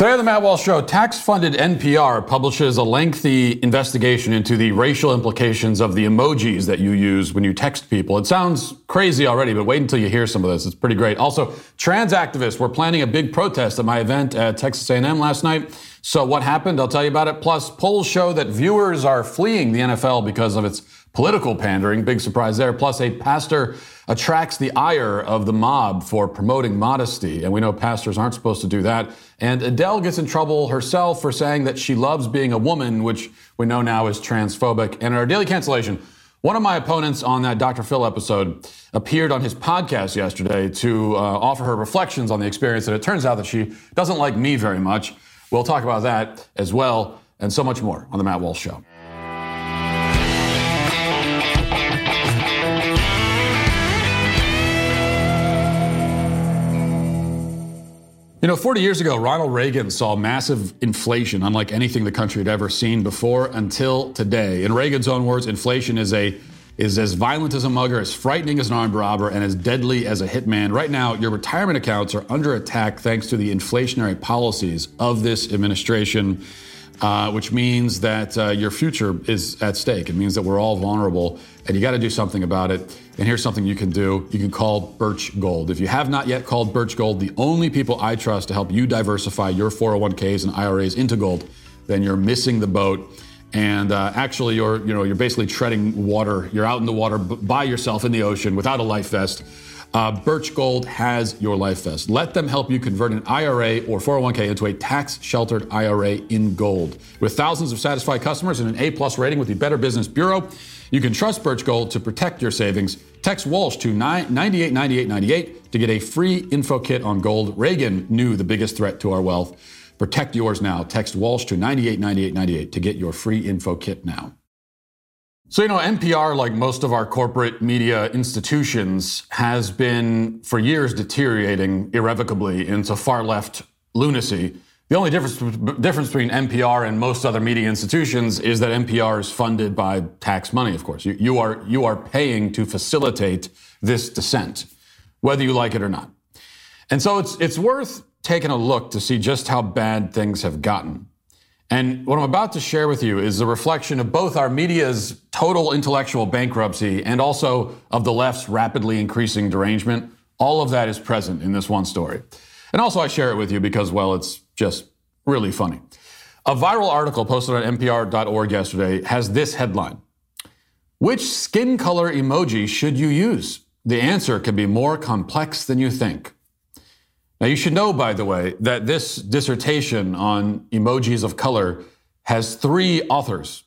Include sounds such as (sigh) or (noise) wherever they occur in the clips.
Today on the Matt Walsh Show, tax funded NPR publishes a lengthy investigation into the racial implications of the emojis that you use when you text people. It sounds crazy already, but wait until you hear some of this. It's pretty great. Also, trans activists were planning a big protest at my event at Texas A&M last night. So what happened? I'll tell you about it. Plus, polls show that viewers are fleeing the NFL because of its political pandering. Big surprise there. Plus, a pastor attracts the ire of the mob for promoting modesty. And we know pastors aren't supposed to do that. And Adele gets in trouble herself for saying that she loves being a woman, which we know now is transphobic. And in our daily cancellation, one of my opponents on that Dr. Phil episode appeared on his podcast yesterday to uh, offer her reflections on the experience. And it turns out that she doesn't like me very much. We'll talk about that as well and so much more on The Matt Walsh Show. You know, 40 years ago, Ronald Reagan saw massive inflation, unlike anything the country had ever seen before until today. In Reagan's own words, inflation is a is as violent as a mugger, as frightening as an armed robber, and as deadly as a hitman. Right now, your retirement accounts are under attack thanks to the inflationary policies of this administration uh, which means that uh, your future is at stake. It means that we're all vulnerable, and you got to do something about it. And here's something you can do you can call Birch Gold. If you have not yet called Birch Gold, the only people I trust to help you diversify your 401ks and IRAs into gold, then you're missing the boat. And uh, actually, you're you know you're basically treading water. You're out in the water by yourself in the ocean without a life vest. Uh, Birch Gold has your life vest. Let them help you convert an IRA or 401k into a tax sheltered IRA in gold. With thousands of satisfied customers and an A plus rating with the Better Business Bureau, you can trust Birch Gold to protect your savings. Text Walsh to 989898 to get a free info kit on gold. Reagan knew the biggest threat to our wealth. Protect yours now. Text Walsh to 989898 to get your free info kit now. So, you know, NPR, like most of our corporate media institutions, has been for years deteriorating irrevocably into far left lunacy. The only difference, difference between NPR and most other media institutions is that NPR is funded by tax money, of course. You, you, are, you are paying to facilitate this descent, whether you like it or not. And so it's, it's worth taking a look to see just how bad things have gotten. And what I'm about to share with you is a reflection of both our media's total intellectual bankruptcy and also of the left's rapidly increasing derangement. All of that is present in this one story. And also, I share it with you because, well, it's just really funny. A viral article posted on npr.org yesterday has this headline Which skin color emoji should you use? The answer can be more complex than you think. Now, you should know, by the way, that this dissertation on emojis of color has three authors.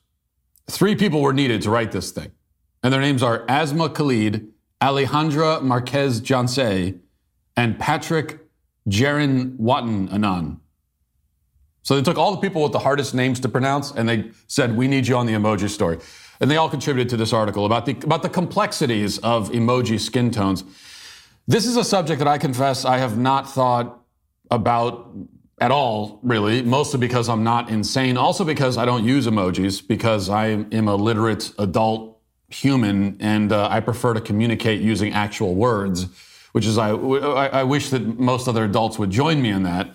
Three people were needed to write this thing. And their names are Asma Khalid, Alejandra Marquez Janse, and Patrick Jarenwattananon. So they took all the people with the hardest names to pronounce and they said, We need you on the emoji story. And they all contributed to this article about the, about the complexities of emoji skin tones. This is a subject that I confess I have not thought about at all, really, mostly because I'm not insane. Also because I don't use emojis, because I am a literate adult human and uh, I prefer to communicate using actual words, which is, I, I wish that most other adults would join me in that.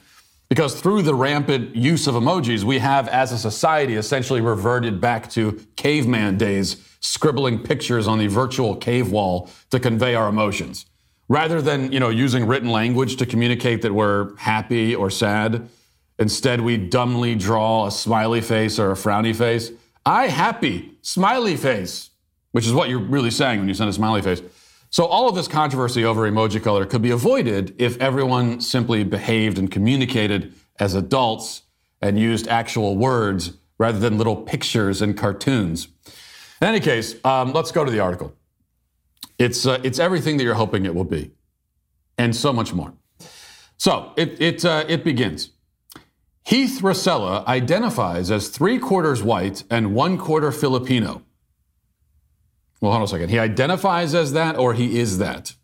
Because through the rampant use of emojis, we have, as a society, essentially reverted back to caveman days, scribbling pictures on the virtual cave wall to convey our emotions. Rather than, you know, using written language to communicate that we're happy or sad, instead we dumbly draw a smiley face or a frowny face. I happy, smiley face, which is what you're really saying when you send a smiley face. So all of this controversy over emoji color could be avoided if everyone simply behaved and communicated as adults and used actual words rather than little pictures and cartoons. In any case, um, let's go to the article. It's, uh, it's everything that you're hoping it will be, and so much more. So it, it, uh, it begins. Heath Racela identifies as three quarters white and one quarter Filipino. Well, hold on a second. He identifies as that or he is that?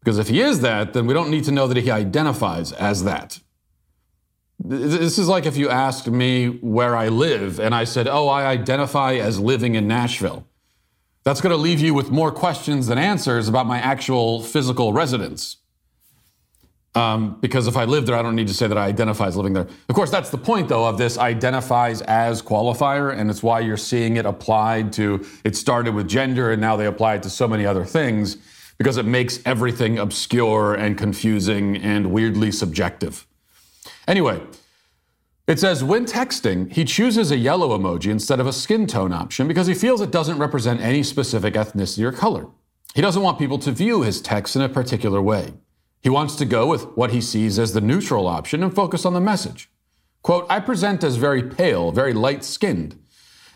Because if he is that, then we don't need to know that he identifies as that. This is like if you asked me where I live and I said, oh, I identify as living in Nashville. That's going to leave you with more questions than answers about my actual physical residence. Um, because if I live there, I don't need to say that I identify as living there. Of course, that's the point, though, of this identifies as qualifier, and it's why you're seeing it applied to. It started with gender, and now they apply it to so many other things because it makes everything obscure and confusing and weirdly subjective. Anyway, it says when texting, he chooses a yellow emoji instead of a skin tone option because he feels it doesn't represent any specific ethnicity or color. He doesn't want people to view his text in a particular way. He wants to go with what he sees as the neutral option and focus on the message. Quote, I present as very pale, very light skinned.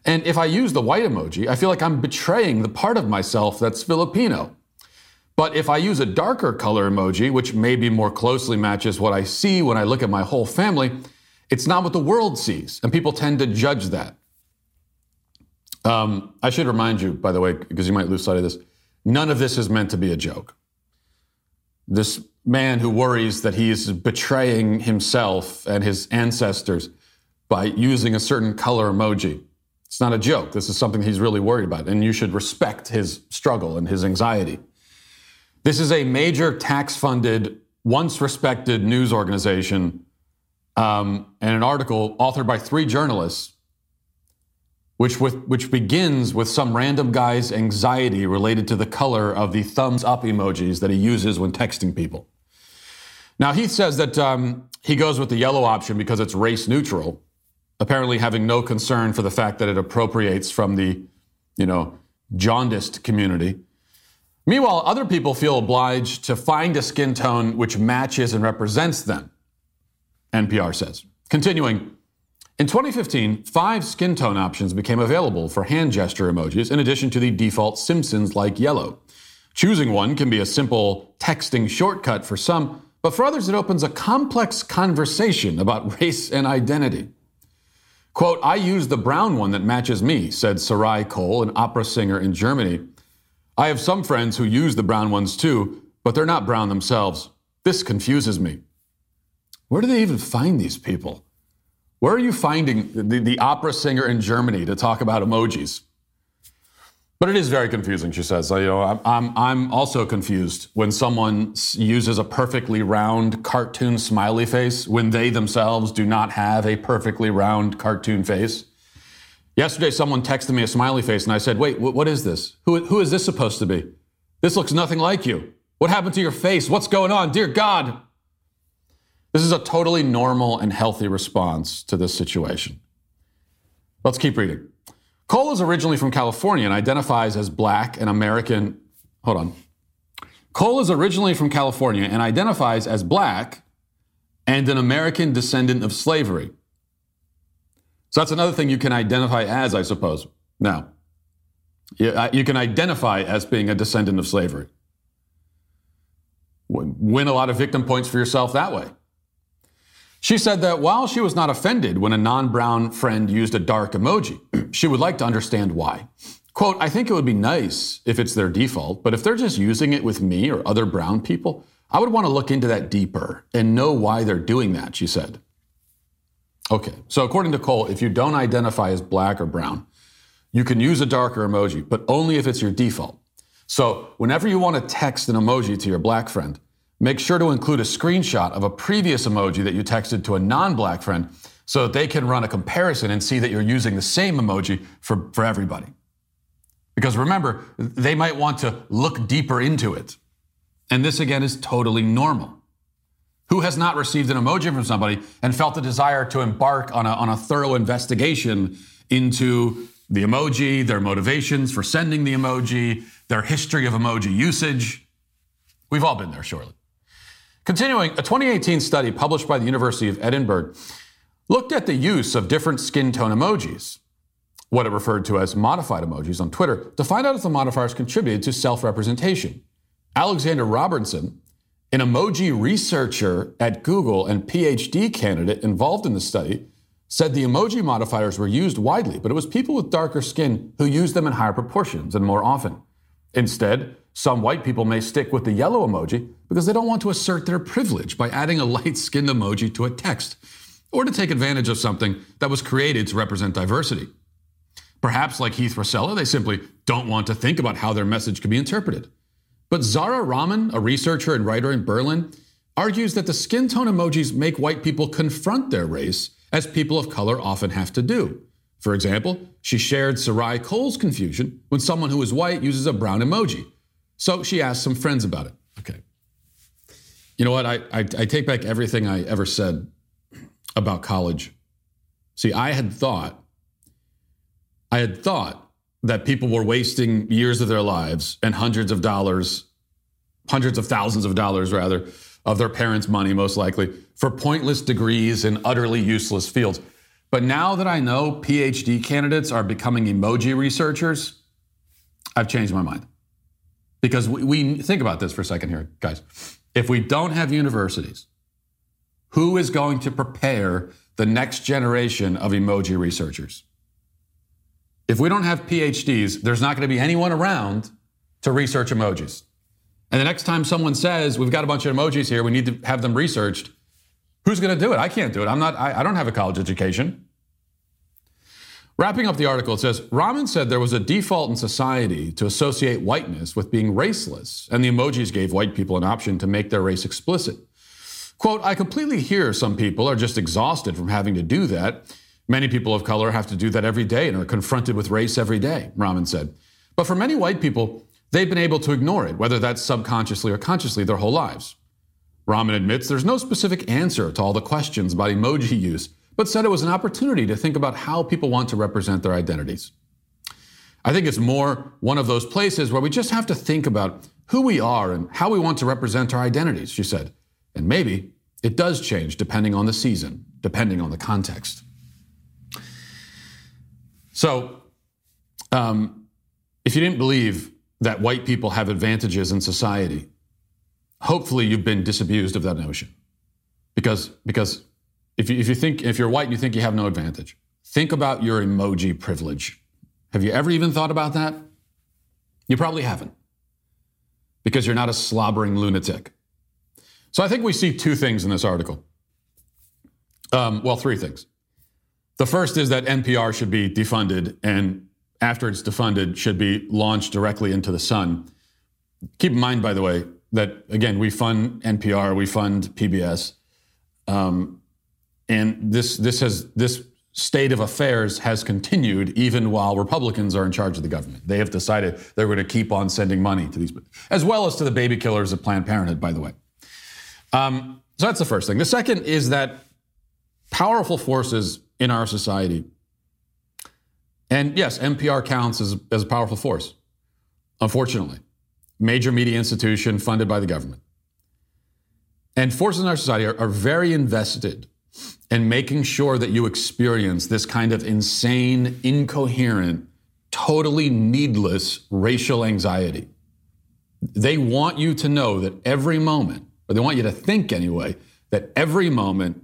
And if I use the white emoji, I feel like I'm betraying the part of myself that's Filipino. But if I use a darker color emoji, which maybe more closely matches what I see when I look at my whole family, it's not what the world sees, and people tend to judge that. Um, I should remind you, by the way, because you might lose sight of this, none of this is meant to be a joke. This man who worries that he is betraying himself and his ancestors by using a certain color emoji. It's not a joke. This is something he's really worried about, and you should respect his struggle and his anxiety. This is a major tax funded, once respected news organization um, and an article authored by three journalists, which, with, which begins with some random guy's anxiety related to the color of the thumbs up emojis that he uses when texting people. Now, Heath says that um, he goes with the yellow option because it's race neutral, apparently having no concern for the fact that it appropriates from the, you know, jaundiced community. Meanwhile, other people feel obliged to find a skin tone which matches and represents them. NPR says. Continuing, in 2015, five skin tone options became available for hand gesture emojis in addition to the default Simpsons like yellow. Choosing one can be a simple texting shortcut for some, but for others, it opens a complex conversation about (laughs) race and identity. Quote, I use the brown one that matches me, said Sarai Cole, an opera singer in Germany. I have some friends who use the brown ones too, but they're not brown themselves. This confuses me. Where do they even find these people? Where are you finding the, the opera singer in Germany to talk about emojis? But it is very confusing, she says. you know, I'm, I'm, I'm also confused when someone uses a perfectly round cartoon smiley face when they themselves do not have a perfectly round cartoon face. Yesterday, someone texted me a smiley face, and I said, Wait, what is this? Who, who is this supposed to be? This looks nothing like you. What happened to your face? What's going on? Dear God. This is a totally normal and healthy response to this situation. Let's keep reading. Cole is originally from California and identifies as black and American. Hold on. Cole is originally from California and identifies as black and an American descendant of slavery. So that's another thing you can identify as, I suppose. Now, uh, you can identify as being a descendant of slavery. Win a lot of victim points for yourself that way. She said that while she was not offended when a non brown friend used a dark emoji, (clears throat) she would like to understand why. Quote, I think it would be nice if it's their default, but if they're just using it with me or other brown people, I would want to look into that deeper and know why they're doing that, she said. Okay, so according to Cole, if you don't identify as black or brown, you can use a darker emoji, but only if it's your default. So whenever you want to text an emoji to your black friend, Make sure to include a screenshot of a previous emoji that you texted to a non black friend so that they can run a comparison and see that you're using the same emoji for, for everybody. Because remember, they might want to look deeper into it. And this again is totally normal. Who has not received an emoji from somebody and felt the desire to embark on a, on a thorough investigation into the emoji, their motivations for sending the emoji, their history of emoji usage? We've all been there, surely. Continuing, a 2018 study published by the University of Edinburgh looked at the use of different skin tone emojis, what it referred to as modified emojis on Twitter, to find out if the modifiers contributed to self representation. Alexander Robertson, an emoji researcher at Google and PhD candidate involved in the study, said the emoji modifiers were used widely, but it was people with darker skin who used them in higher proportions and more often. Instead, some white people may stick with the yellow emoji because they don't want to assert their privilege by adding a (laughs) light skinned emoji to a text or to take advantage of something that was created to represent diversity. Perhaps, like Heath Racela, they simply don't want to think about how their message could be interpreted. But Zara Rahman, a researcher and writer in Berlin, argues that the skin tone emojis make white people confront their race, as people of color often have to do. For example, she shared Sarai Cole's confusion when someone who is white uses a brown emoji. So she asked some friends about it. Okay. You know what? I, I, I take back everything I ever said about college. See, I had thought, I had thought that people were wasting years of their lives and hundreds of dollars, hundreds of thousands of dollars rather, of their parents' money, most likely, for pointless degrees in utterly useless fields. But now that I know PhD candidates are becoming emoji researchers, I've changed my mind. Because we, we think about this for a second here, guys. If we don't have universities, who is going to prepare the next generation of emoji researchers? If we don't have PhDs, there's not going to be anyone around to research emojis. And the next time someone says, we've got a bunch of emojis here, we need to have them researched, who's going to do it? I can't do it. I'm not, I, I don't have a college education. Wrapping up the article, it says Rahman said there was a default in society to associate whiteness with being raceless, and the emojis gave white people an option to make their race explicit. Quote, I completely hear some people are just exhausted from having to do that. Many people of color have to do that every day and are confronted with race every day, Rahman said. But for many white people, they've been able to ignore it, whether that's subconsciously or consciously, their whole lives. Rahman admits there's no specific answer to all the questions about emoji use but said it was an opportunity to think about how people want to represent their identities. I think it's more one of those places where we just have to think about who we are and how we want to represent our identities, she said. And maybe it does change depending on the season, depending on the context. So, um, if you didn't believe that white people have advantages in society, hopefully you've been disabused of that notion. Because, because if you, if you think, if you're white and you think you have no advantage, think about your emoji privilege. Have you ever even thought about that? You probably haven't because you're not a slobbering lunatic. So I think we see two things in this article. Um, well, three things. The first is that NPR should be defunded and after it's defunded should be launched directly into the sun. Keep in mind, by the way, that again, we fund NPR, we fund PBS. Um, and this, this, has, this state of affairs has continued even while Republicans are in charge of the government. They have decided they're going to keep on sending money to these, as well as to the baby killers of Planned Parenthood, by the way. Um, so that's the first thing. The second is that powerful forces in our society, and yes, NPR counts as, as a powerful force, unfortunately. Major media institution funded by the government. And forces in our society are, are very invested and making sure that you experience this kind of insane, incoherent, totally needless racial anxiety. They want you to know that every moment, or they want you to think anyway, that every moment,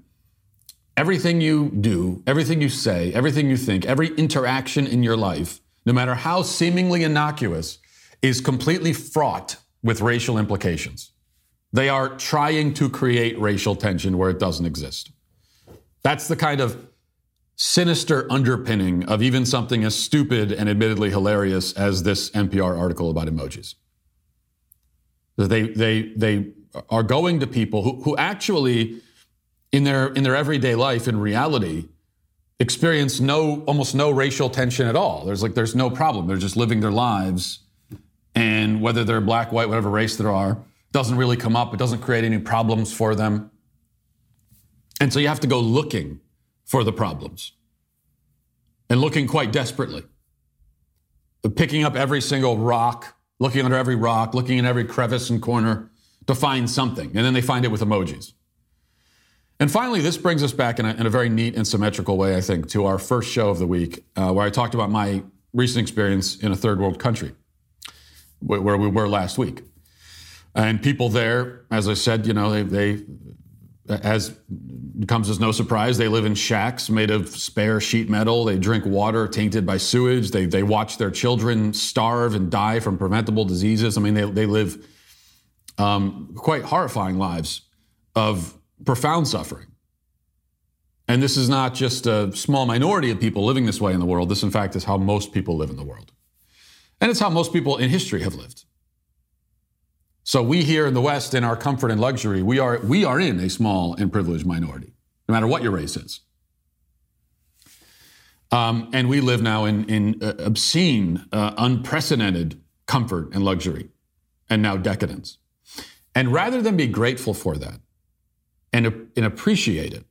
everything you do, everything you say, everything you think, every interaction in your life, no matter how seemingly innocuous, is completely fraught with racial implications. They are trying to create racial tension where it doesn't exist. That's the kind of sinister underpinning of even something as stupid and admittedly hilarious as this NPR article about emojis. They, they, they are going to people who, who actually, in their, in their everyday life, in reality, experience no, almost no racial tension at all. There's like, there's no problem. They're just living their lives. And whether they're black, white, whatever race there are, doesn't really come up. It doesn't create any problems for them. And so you have to go looking for the problems and looking quite desperately. Picking up every single rock, looking under every rock, looking in every crevice and corner to find something. And then they find it with emojis. And finally, this brings us back in a, in a very neat and symmetrical way, I think, to our first show of the week, uh, where I talked about my recent experience in a third world country, where, we were last week. And people there, as I said, you know, they, they as comes as no surprise, they live in shacks made of spare sheet metal. They drink water tainted by sewage. They, they watch their children starve and die from preventable diseases. I mean, they, they live um, quite horrifying lives of profound suffering. And this is not just a small minority of people living this way in the world. This, in fact, is how most people live in the world. And it's how most people in history have lived. So we here in the West, in our comfort and luxury, we are we are in a small and privileged minority, no matter what your race is. Um, and we live now in, in uh, obscene, uh, unprecedented comfort and luxury, and now decadence. And rather than be grateful for that and, and appreciate it,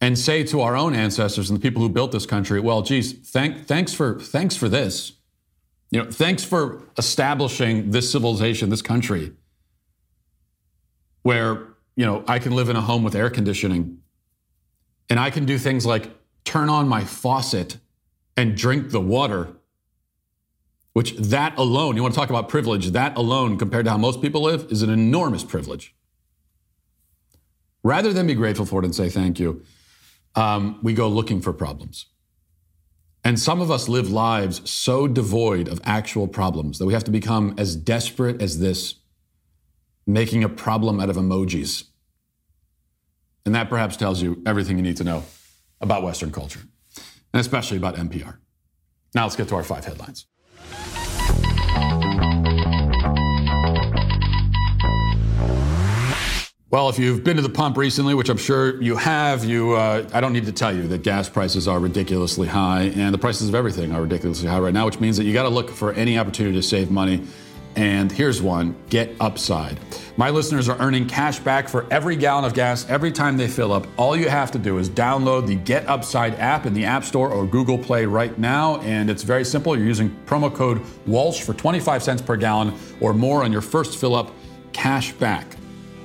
and say to our own ancestors and the people who built this country, well, geez, thank, thanks, for, thanks for this. You know, thanks for establishing this civilization, this country, where, you know, I can live in a home with air conditioning and I can do things like turn on my faucet and drink the water, which that alone, you want to talk about privilege, that alone, compared to how most people live, is an enormous privilege. Rather than be grateful for it and say thank you, um, we go looking for problems. And some of us live lives so devoid of actual problems that we have to become as desperate as this, making a problem out of emojis. And that perhaps tells you everything you need to know about Western culture, and especially about NPR. Now let's get to our five headlines. Well, if you've been to the pump recently, which I'm sure you have, you uh, I don't need to tell you that gas prices are ridiculously high, and the prices of everything are ridiculously high right now, which means that you got to look for any opportunity to save money. And here's one get upside. My listeners are earning cash back for every gallon of gas every time they fill up. All you have to do is download the Get Upside app in the App Store or Google Play right now. And it's very simple. You're using promo code Walsh for 25 cents per gallon or more on your first fill up, cash back.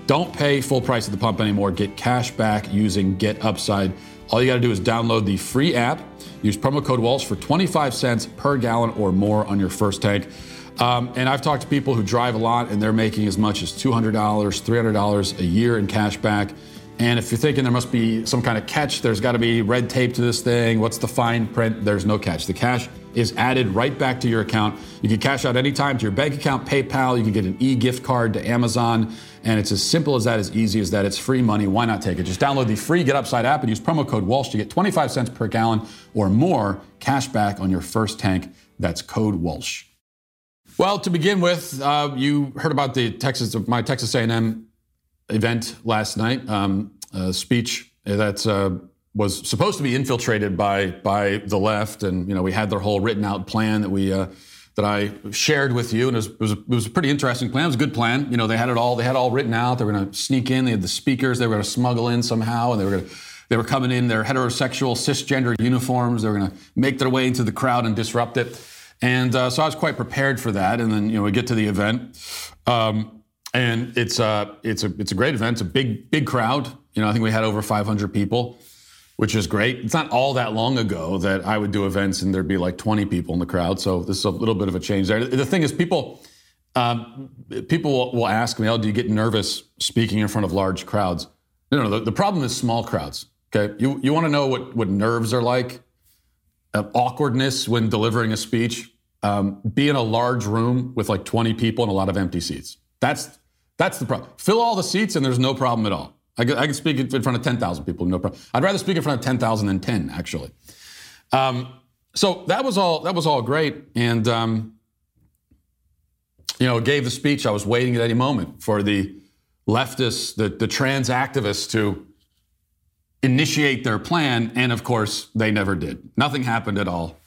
Don't pay full price at the pump anymore. Get cash back using Get Upside. All you got to do is download the free app, use promo code Walsh for 25 cents per gallon or more on your first tank. Um, and I've talked to people who drive a lot and they're making as much as $200, $300 a year in cash back. And if you're thinking there must be some kind of catch, there's got to be red tape to this thing. What's the fine print? There's no catch. The cash is added right back to your account. You can cash out anytime to your bank account, PayPal. You can get an e gift card to Amazon. And it's as simple as that, as easy as that. It's free money. Why not take it? Just download the free Get Upside app and use promo code Walsh to get 25 cents per gallon or more cash back on your first tank. That's code Walsh. Well, to begin with, uh, you heard about the Texas, my Texas A&M event last night. Um, speech that's uh, was supposed to be infiltrated by by the left, and you know we had their whole written out plan that we. Uh, that I shared with you, and it was, it was, a, it, was a, pretty interesting plan. It was a good plan. You know, they had it all. They had all written out. They were going to sneak in. They had the speakers. They were going to smuggle in somehow, and they were going to. They were coming in their heterosexual, cisgender uniforms. They were going to make their way into the crowd and disrupt it. And uh, so I was quite prepared for that. And then you know we get to the event, um, and it's a uh, it's a it's a great event. It's a big big crowd. You know I think we had over 500 people, which is great. It's not all that long ago that I would do events and there'd be like 20 people in the crowd. So this is a little bit of a change there. The thing is, people um, people will, will, ask me, "Oh, do you get nervous speaking in front of large crowds?" No, no. The, the problem is small crowds. Okay, you you want to know what what nerves are like? Uh, awkwardness when delivering a speech um, be in a large room with like 20 people and a lot of empty seats. That's that's the problem. Fill all the seats and there's no problem at all. I can, I can speak in front of 10,000 people, no problem. I'd rather speak in front of 10,000 than 10, actually. Um, so that was all. That was all great, and um, you know, gave the speech. I was waiting at any moment for the leftists, the, the trans activists, to initiate their plan, and of course, they never did. Nothing happened at all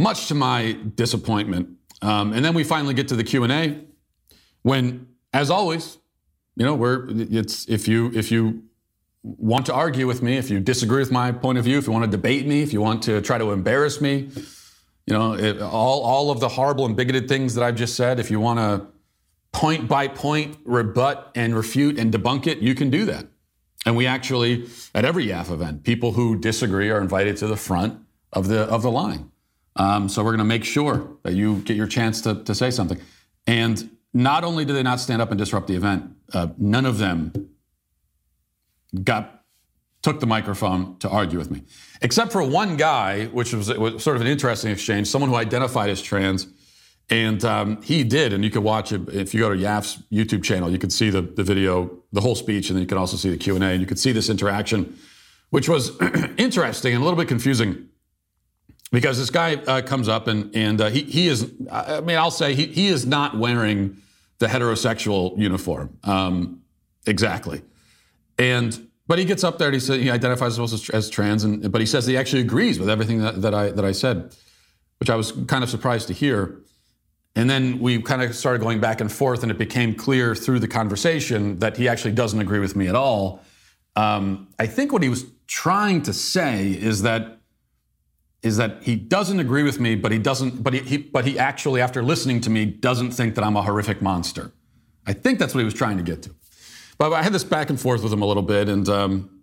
much to my disappointment. Um, and then we finally get to the Q and A, when, as always, you know, we're it's if you if you want to argue with me, if you disagree with my point of view, if you want to debate me, if you want to try to embarrass me, you know, it, all all of the horrible and bigoted things that I've just said, if you want to point by point rebut and refute and debunk it, you can do that. And we actually, at every YAF event, people who disagree are invited to the front of the of the line. Um, so we're going to make sure that you get your chance to, to say something. And not only did they not stand up and disrupt the event, uh, none of them got took the microphone to argue with me, except for one guy, which was, was sort of an interesting exchange. Someone who identified as trans, and um, he did. And you can watch it if you go to YAF's YouTube channel. You can see the, the video, the whole speech, and then you can also see the Q and A, and you can see this interaction, which was (clears throat) interesting and a little bit confusing because this guy uh, comes up and and uh, he he is I mean I'll say he he is not wearing the heterosexual uniform. Um, exactly. And but he gets up there and he says he identifies himself as, trans, and but he says he actually agrees with everything that, that I that I said, which I was kind of surprised to hear. And then we kind of started going back and forth, and it became clear through the conversation that he actually doesn't agree with me at all. Um, I think what he was trying to say is that is that he doesn't agree with me, but he doesn't, but he, he, but he actually, after listening to me, doesn't think that I'm a horrific monster. I think that's what he was trying to get to. But I had this back and forth with him a little bit, and um,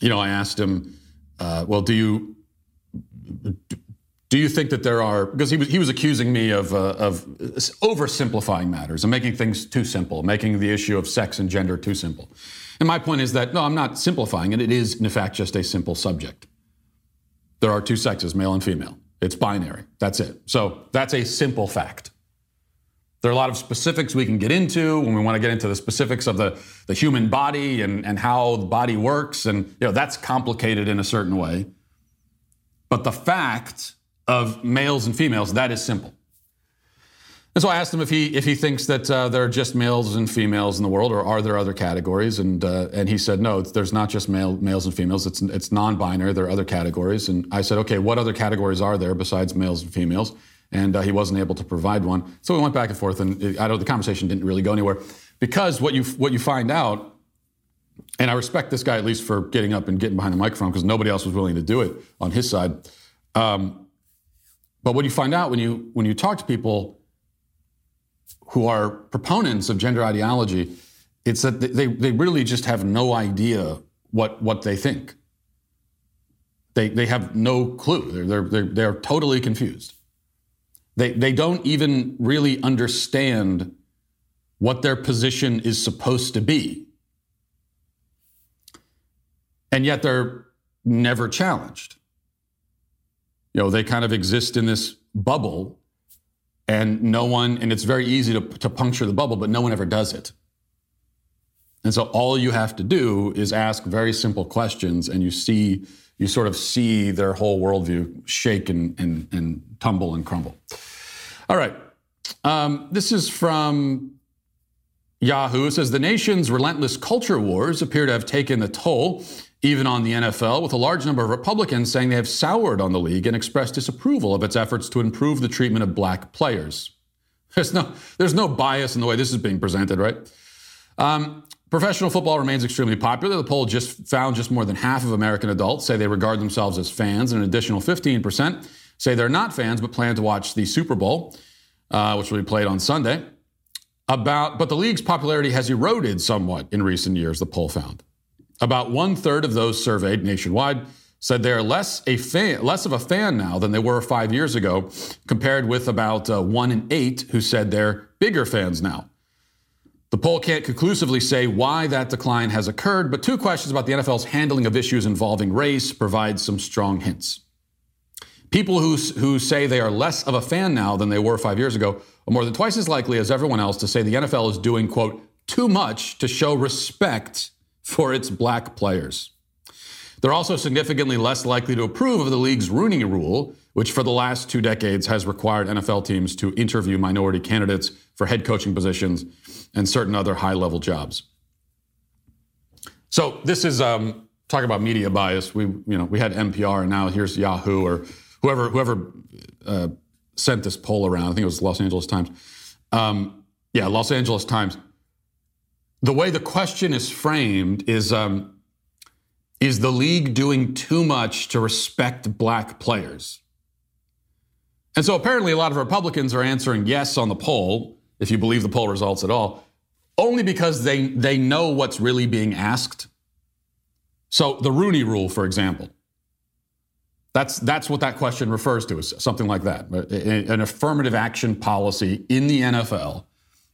you know, I asked him, uh, "Well, do you do you think that there are?" Because he was he was accusing me of uh, of oversimplifying matters and making things too simple, making the issue of sex and gender too simple. And my point is that no, I'm not simplifying it. It is in fact just a simple subject. There are two sexes, male and female. It's binary. That's it. So that's a simple fact. There are a lot of specifics we can get into when we want to get into the specifics of the, the human body and, and how the body works. And you know, that's complicated in a certain way. But the fact of males and females, that is simple. And so I asked him if he if he thinks that uh, there are just males and females in the world, or are there other categories? And uh, and he said no, there's not just male males and females. It's it's non-binary. There are other categories. And I said, okay, what other categories are there besides males and females? And uh, he wasn't able to provide one. So we went back and forth, and it, I know the conversation didn't really go anywhere because what you what you find out, and I respect this guy at least for getting up and getting behind the microphone because nobody else was willing to do it on his side. Um, but what you find out when you when you talk to people who are proponents of gender ideology, it's that they, they really just have no idea what, what they think. They, they have no clue. They're, they're, they're, they're totally confused. They, they don't even really understand what their position is supposed to be. And yet they're never challenged. You know, they kind of exist in this bubble and no one, and it's very easy to, to puncture the bubble, but no one ever does it. And so all you have to do is ask very simple questions, and you see, you sort of see their whole worldview shake and, and, and tumble and crumble. All right. Um, this is from Yahoo. It says the nation's relentless culture wars appear to have taken a toll even on the NFL, with a large number of Republicans saying they have soured on the league and expressed disapproval of its efforts to improve the treatment of black players. There's no, there's no bias in the way this is being presented, right? Um, professional football remains extremely popular. The poll just found just more than half of American adults say they regard themselves as fans, and an additional 15% say they're not fans but plan to watch the Super Bowl, uh, which will be played on Sunday. About, but the league's popularity has eroded somewhat in recent years, the poll found. About one third of those surveyed nationwide said they are less a fan, less of a fan now than they were five years ago, compared with about uh, one in eight who said they're bigger fans now. The poll can't conclusively say why that decline has occurred, but two questions about the NFL's handling of issues involving race provide some strong hints. People who, who say they are less of a fan now than they were five years ago are more than twice as likely as everyone else to say the NFL is doing, quote, too much to show respect for its black players. They're also significantly less likely to approve of the league's Rooney Rule, which for the last two decades has required NFL teams to interview minority candidates for head coaching positions and certain other high level jobs. So this is um, talking about media bias. We, you know, we had NPR, and now here's Yahoo or whoever whoever uh, sent this poll around. I think it was the Los Angeles Times. Um, yeah, Los Angeles Times the way the question is framed is um, is the league doing too much to respect black players? And so apparently a lot of Republicans are answering yes on the poll, if you believe the poll results at all, only because they, they know what's really being asked. So the Rooney rule, for example, that's, that's what that question refers to, is something like that. An affirmative action policy in the NFL.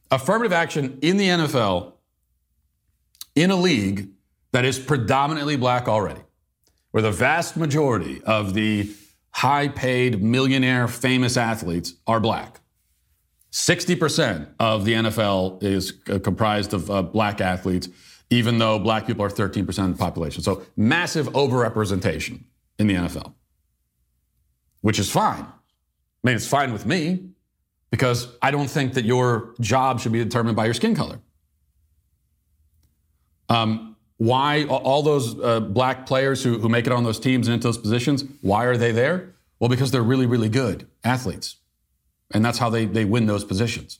Affirmative action in the NFL in a league that is predominantly black already, where the vast majority of the high paid, millionaire, famous athletes are black. 60% of the NFL is comprised of uh, black athletes, even though black people are 13% of the population. So massive overrepresentation in the NFL, which is fine. I mean, it's fine with me. because I don't think that your job should be determined by your skin color. Um, why all those uh, black players who, who make it on those teams and into those positions, why are they there? Well, because they're really, really good athletes. And that's how they, they win those positions.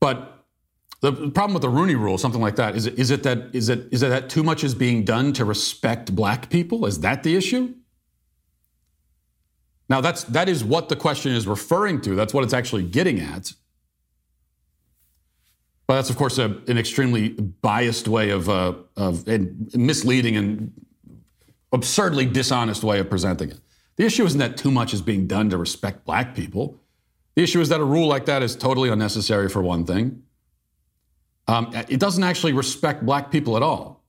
But the problem with the Rooney Rule, something like that, is it, is it that is it is it that too much is being done to respect black people? Is that the issue? Now that's that is what the question is referring to. That's what it's actually getting at. But that's of course a, an extremely biased way of uh, of and misleading and absurdly dishonest way of presenting it. The issue isn't that too much is being done to respect black people. The issue is that a rule like that is totally unnecessary for one thing. Um, it doesn't actually respect black people at all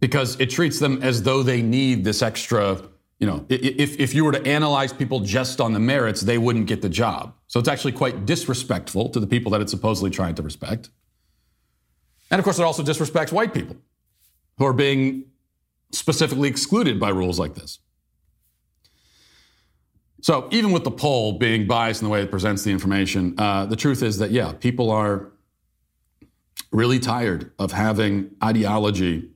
because it treats them as though they need this extra. You know, if, if you were to analyze people just on the merits, they wouldn't get the job. So it's actually quite disrespectful to the people that it's supposedly trying to respect. And of course, it also disrespects white people who are being specifically excluded by rules like this. So even with the poll being biased in the way it presents the information, uh, the truth is that, yeah, people are really tired of having ideology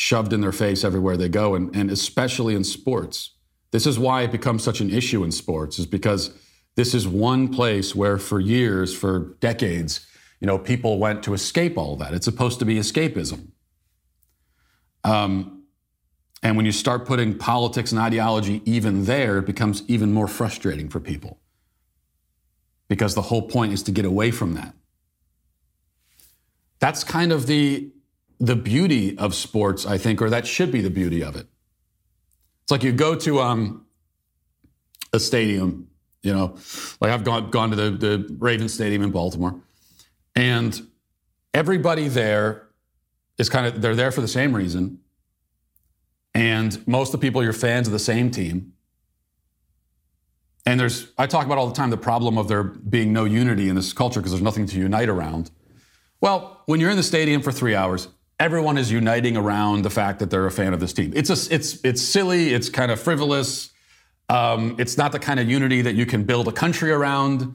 shoved in their face everywhere they go, and, and especially in sports. This is why it becomes such an issue in sports, is because this is one place where for years, for decades, you know, people went to escape all that. It's supposed to be escapism. Um, and when you start putting politics and ideology even there, it becomes even more frustrating for people. Because the whole point is to get away from that. That's kind of the, the beauty of sports, I think, or that should be the beauty of it. It's like you go to um, a stadium, you know, like I've gone, gone to the, the Raven Stadium in Baltimore, and everybody there is kind of, they're there for the same reason and most of the people, you're fans of the same team. And there's, I talk about all the time the problem of there being no unity in this culture because there's nothing to unite around. Well, when you're in the stadium for three hours, everyone is uniting around the fact that they're a fan of this team. It's a, it's it's silly. It's kind of frivolous. Um, it's not the kind of unity that you can build a country around.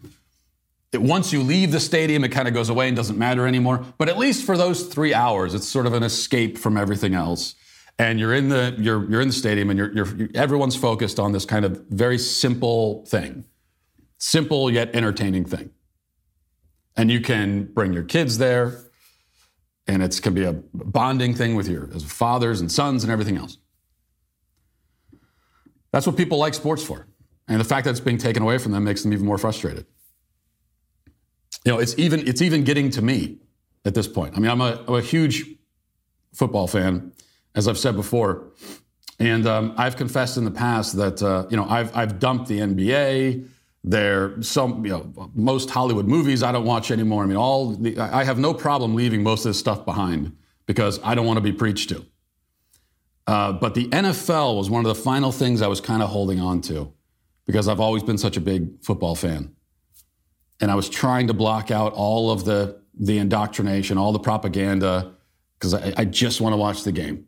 It, once you leave the stadium, it kind of goes away and doesn't matter anymore. But at least for those three hours, it's sort of an escape from everything else and you're in the you're you're in the stadium and you're, you're everyone's focused on this kind of very simple thing simple yet entertaining thing and you can bring your kids there and it can be a bonding thing with your as fathers and sons and everything else that's what people like sports for and the fact that it's being taken away from them makes them even more frustrated you know it's even it's even getting to me at this point i mean i'm a, I'm a huge football fan as I've said before. And um, I've confessed in the past that uh, you know I've I've dumped the NBA. There, some you know most Hollywood movies I don't watch anymore. I mean, all the, I have no problem leaving most of this stuff behind because I don't want to be preached to. Uh, but the NFL was one of the final things I was kind of holding on to because I've always been such a big football fan, and I was trying to block out all of the the indoctrination, all the propaganda, because I, I just want to watch the game.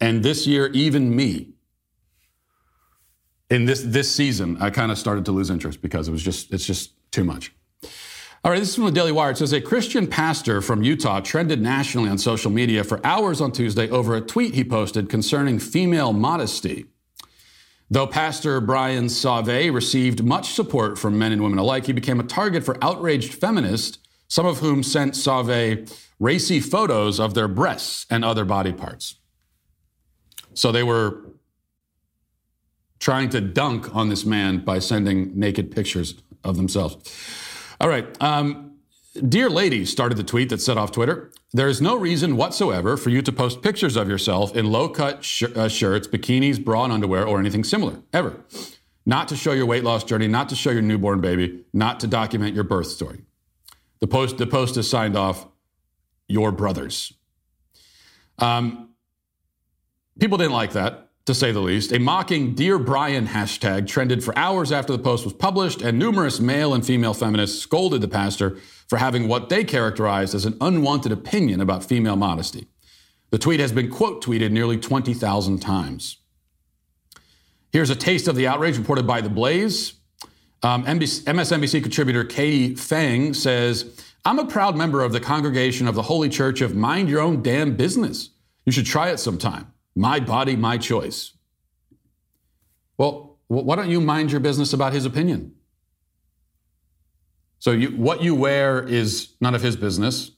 And this year, even me, in this this season, I kind of started to lose interest because it was just it's just too much. All right, this is from the Daily Wire. It says a Christian pastor from Utah trended nationally on social media for hours on Tuesday over a tweet he posted concerning female modesty. Though Pastor Brian Sauvé received much support from men and women alike, he became a target for outraged feminists, some of whom sent Sauvé racy photos of their breasts and other body parts. So they were trying to dunk on this man by sending naked pictures of themselves. All right. Um, Dear Lady started the tweet that set off Twitter. There is no reason whatsoever for you to post pictures of yourself in low cut sh- uh, shirts, bikinis, bra and underwear, or anything similar, ever. Not to show your weight loss journey, not to show your newborn baby, not to document your birth story. The post, the post is signed off, Your Brothers. Um, People didn't like that, to say the least. A mocking Dear Brian hashtag trended for hours after the post was published, and numerous male and female feminists scolded the pastor for having what they characterized as an unwanted opinion about female modesty. The tweet has been quote tweeted nearly 20,000 times. Here's a taste of the outrage reported by The Blaze. Um, NBC, MSNBC contributor Katie Phang says, I'm a proud member of the congregation of the Holy Church of Mind Your Own Damn Business. You should try it sometime. My body, my choice. Well, why don't you mind your business about his opinion? So you, what you wear is none of his business.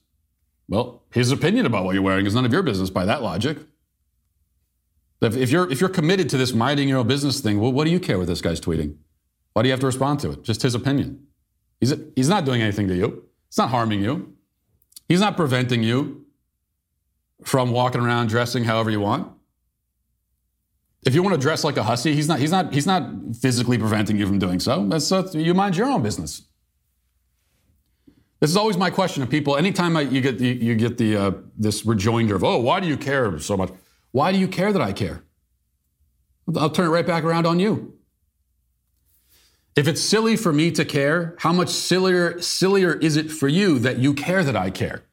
Well, his opinion about what you're wearing is none of your business by that logic. If, if you're if you're committed to this minding your own business thing, well, what do you care what this guy's tweeting? Why do you have to respond to it? Just his opinion. He's, he's not doing anything to you. It's not harming you. He's not preventing you from walking around dressing however you want. If you want to dress like a hussy, he's not, he's not, he's not physically preventing you from doing so. That's, you mind your own business. This is always my question to people. Anytime I, you get the, you get the uh, this rejoinder of, "Oh, why do you care so much?" Why do you care that I care? I'll turn it right back around on you. If it's silly for me to care, how much sillier sillier is it for you that you care that I care?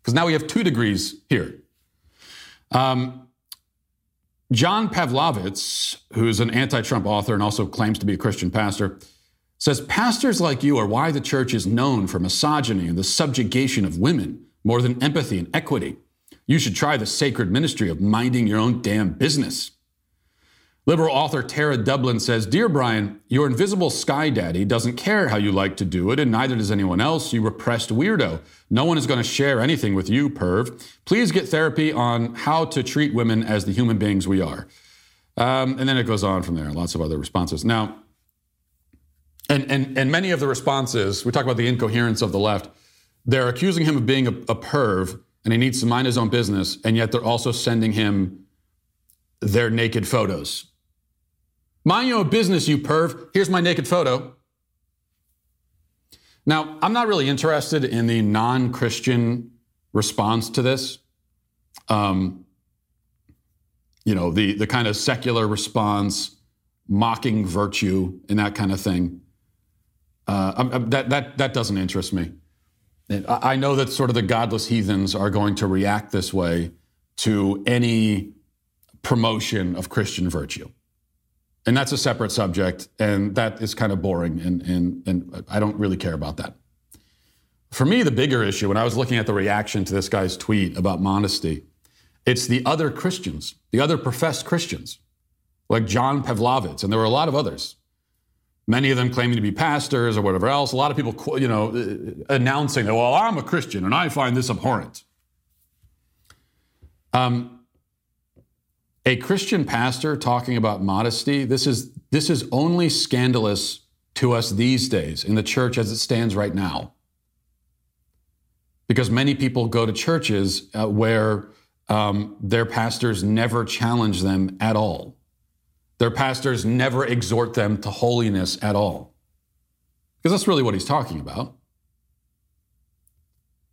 Because now we have two degrees here. Um, John Pavlovitz, who's an anti-Trump author and also claims to be a Christian pastor, says pastors like you are why the church is known for misogyny and the subjugation of women more than empathy and equity. You should try the sacred ministry of minding your own damn business. Liberal author Tara Dublin says Dear Brian, your invisible sky daddy doesn't care how you like to do it, and neither does anyone else, you repressed weirdo. No one is going to share anything with you, perv. Please get therapy on how to treat women as the human beings we are. Um, and then it goes on from there, lots of other responses. Now, and, and, and many of the responses, we talk about the incoherence of the left, they're accusing him of being a, a perv and he needs to mind his own business, and yet they're also sending him their naked photos. Mind your own business, you perv. Here's my naked photo. Now, I'm not really interested in the non Christian response to this. Um, you know, the, the kind of secular response, mocking virtue, and that kind of thing. Uh, that, that, that doesn't interest me. I know that sort of the godless heathens are going to react this way to any promotion of Christian virtue. And that's a separate subject, and that is kind of boring, and, and, and I don't really care about that. For me, the bigger issue, when I was looking at the reaction to this guy's tweet about modesty, it's the other Christians, the other professed Christians, like John Pavlovitz, and there were a lot of others many of them claiming to be pastors or whatever else. A lot of people, you know, uh, announcing that, well, I'm a Christian and I find this abhorrent. Um, a Christian pastor talking about modesty, this is, this is only scandalous to us these days in the church as it stands right now. Because many people go to churches uh, where um, their pastors never challenge them at all. Their pastors never exhort them to holiness at all. Because that's really what he's talking about.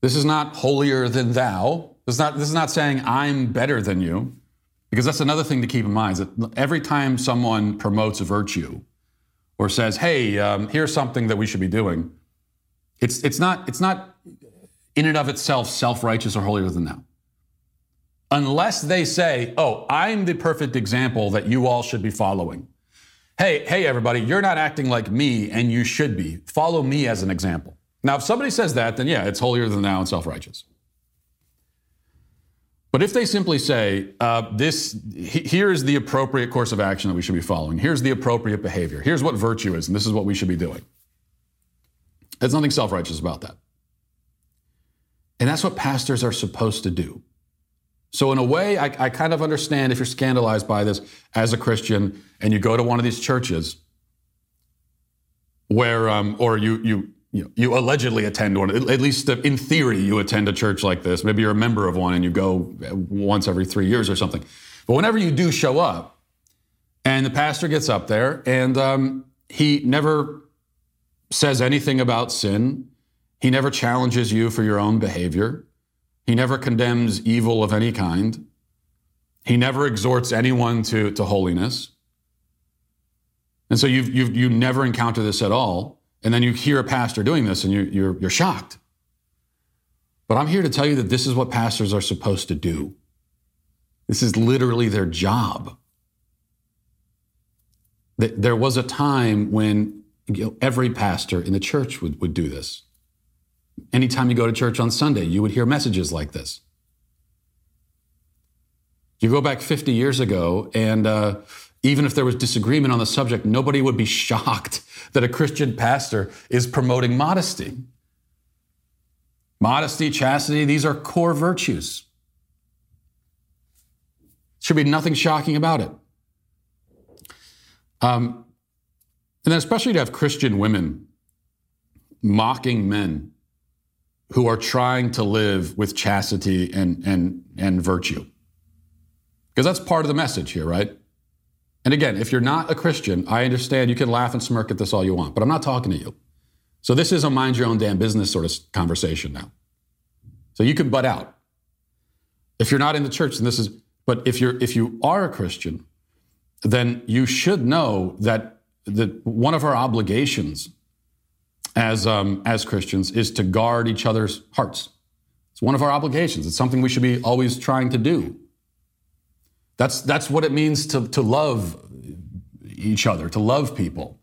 This is not holier than thou. This is not, this is not saying I'm better than you. Because that's another thing to keep in mind is that every time someone promotes a virtue or says, hey, um, here's something that we should be doing, it's, it's, not, it's not in and of itself self righteous or holier than thou unless they say, oh, I'm the perfect example that you all should be following. Hey, hey, everybody, you're not acting like me and you should be. Follow me as an example. Now, if somebody says that, then yeah, it's holier than thou and self righteous. But if they simply say, uh, this, here's the appropriate course of action that we should be following, here's the appropriate behavior, here's what virtue is, and this is what we should be doing, there's nothing self righteous about that. And that's what pastors are supposed to do. So, in a way, I, I, kind of understand if you're scandalized by this as a Christian and you go to one of these churches where, um, or you, you, you, know, you allegedly attend one, at least in theory, you attend a church like this. Maybe you're a member of one and you go once every three years or something. But whenever you do show up, and the pastor gets up there and um, he never says anything about sin, he never challenges you for your own behavior. He never condemns evil of any kind. He never exhorts anyone to, to holiness. And so you've, you've, you never encounter this at all. And then you hear a pastor doing this and you, you're, you're shocked. But I'm here to tell you that this is what pastors are supposed to do. This is literally their job. there was a time when you know, every pastor in the church would, would do this. Anytime you go to church on Sunday, you would hear messages like this. You go back 50 years ago, and uh, even if there was disagreement on the subject, nobody would be (laughs) shocked that a Christian pastor is promoting modesty. Modesty, chastity, these are core virtues. Should be nothing shocking about it. Um, and then, especially to have Christian women mocking men who are trying to live with chastity and, and, and virtue. Because that's part of the message here, right? And again, if you're not a Christian, I understand you can laugh and smirk at this all you want, but I'm not talking to you. So this is a mind your own damn business sort of conversation now. So you can butt out. If you're not in the church, and this is, but if you're if you are a Christian, then you should know that that one of our obligations as um, as Christians is to guard each other's hearts. It's one of our obligations. It's something we should be always trying to do. That's that's what it means to to love each other, to love people.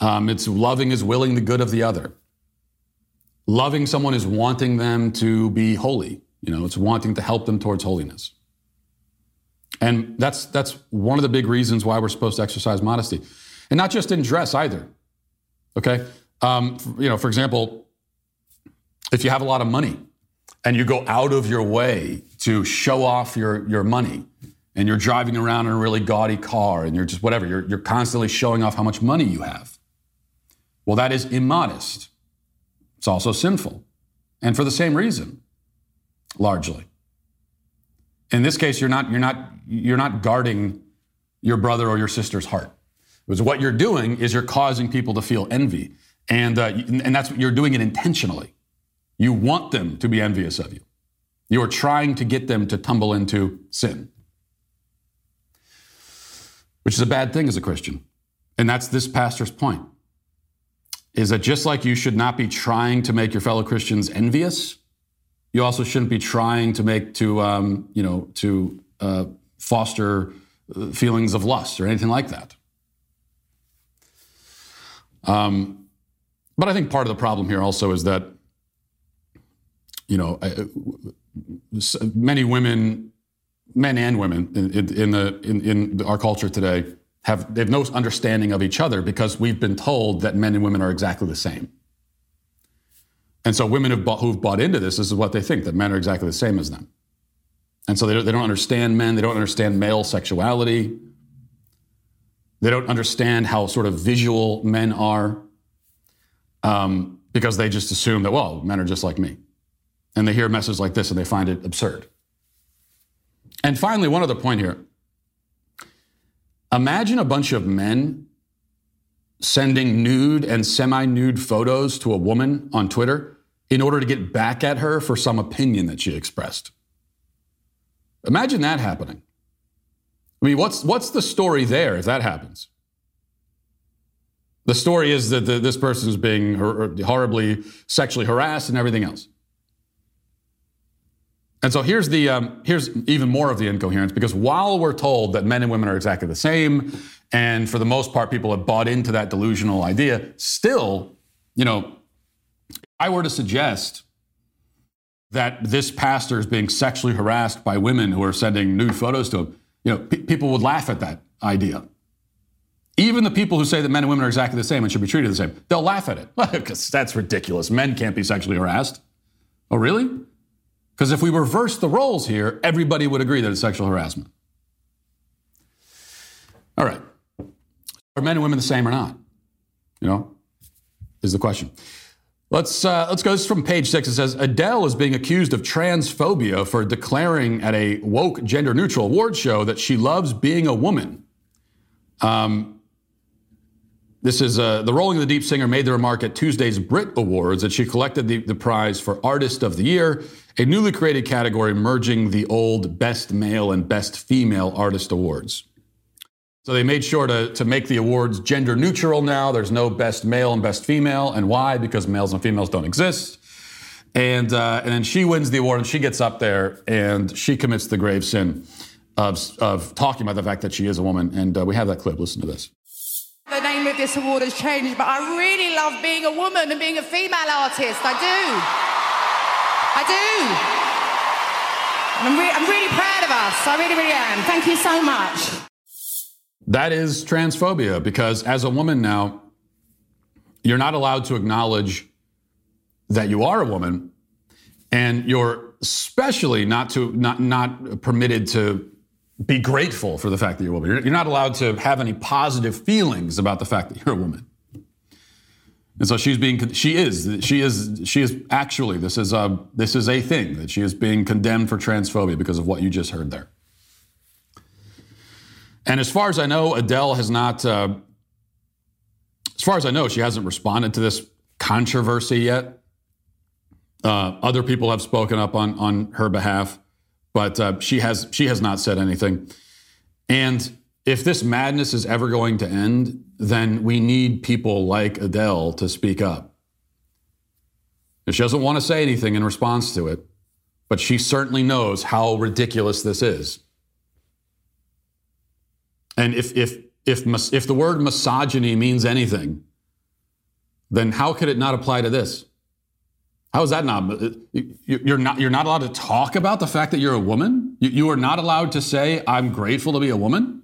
Um, it's loving is willing the good of the other. Loving someone is wanting them to be holy. You know, it's wanting to help them towards holiness. And that's that's one of the big reasons why we're supposed to exercise modesty, and not just in dress either. Okay, um, you know, for example, if you have a lot of money and you go out of your way to show off your your money, and you're driving around in a really gaudy car, and you're just whatever, you're you're constantly showing off how much money you have. Well, that is immodest. It's also sinful. And for the same reason, largely. In this case, you're not, you're not, you're not guarding your brother or your sister's heart. Because what you're doing is you're causing people to feel envy. And, uh, and that's you're doing it intentionally. You want them to be envious of you. You are trying to get them to tumble into sin, which is a bad thing as a Christian. And that's this pastor's point is that just like you should not be trying to make your fellow Christians envious, you also shouldn't be trying to make to um, you know to uh, foster uh, feelings of lust or anything like that. Um, but I think part of the problem here also is that you know many women, men and women in, in, the in, in our culture today have they have no understanding of each other because we've been told that men and women are exactly the same. And so women have bought, who've bought into this, this is what they think that men are exactly the same as them. And so they don't, they don't understand men, they don't understand male sexuality, they don't understand how sort of visual men are um, because they just assume that, well, men are just like me. And they hear a message like this and they find it absurd. And finally, one other point here Imagine a bunch of men sending nude and semi nude photos to a woman on Twitter in order to get back at her for some opinion that she expressed. Imagine that happening. I mean, what's, what's the story there if that happens? The story is that the, this person is being horribly sexually harassed and everything else. And so here's the um, here's even more of the incoherence because while we're told that men and women are exactly the same, and for the most part people have bought into that delusional idea, still, you know, if I were to suggest that this pastor is being sexually harassed by women who are sending nude photos to him, you know, people would laugh at that idea. Even the people who say that men and women are exactly the same and should be treated the same, they'll laugh at it (laughs) because that's ridiculous. Men can't be sexually harassed. Oh, really? Because if we reverse the roles here, everybody would agree that it's sexual harassment. All right. Are men and women the same or not? You know, is the question. Let's uh, let's go. This is from page six. It says Adele is being accused of transphobia for declaring at a woke gender neutral award show that she loves being a woman. Um, this is uh, the Rolling in the Deep singer made the remark at Tuesday's Brit Awards that she collected the, the prize for Artist of the Year, a newly created category merging the old Best Male and Best Female Artist Awards. So they made sure to, to make the awards gender neutral now. There's no best male and best female. And why? Because males and females don't exist. And, uh, and then she wins the award and she gets up there and she commits the grave sin of, of talking about the fact that she is a woman. And uh, we have that clip. Listen to this. The name of this award has changed, but I really love being a woman and being a female artist. I do. I do. I'm, re- I'm really proud of us. I really, really am. Thank you so much. That is transphobia because as a woman now, you're not allowed to acknowledge that you are a woman, and you're especially not to not not permitted to be grateful for the fact that you're a woman. You're, you're not allowed to have any positive feelings about the fact that you're a woman. And so she's being she is she is she is actually this is a this is a thing that she is being condemned for transphobia because of what you just heard there. And as far as I know, Adele has not. Uh, as far as I know, she hasn't responded to this controversy yet. Uh, other people have spoken up on on her behalf, but uh, she has she has not said anything. And if this madness is ever going to end, then we need people like Adele to speak up. And She doesn't want to say anything in response to it, but she certainly knows how ridiculous this is. And if if if if the word misogyny means anything, then how could it not apply to this? How is that not? Uh, you're not you're not allowed to talk about the fact that you're a woman. You are not allowed to say I'm grateful to be a woman.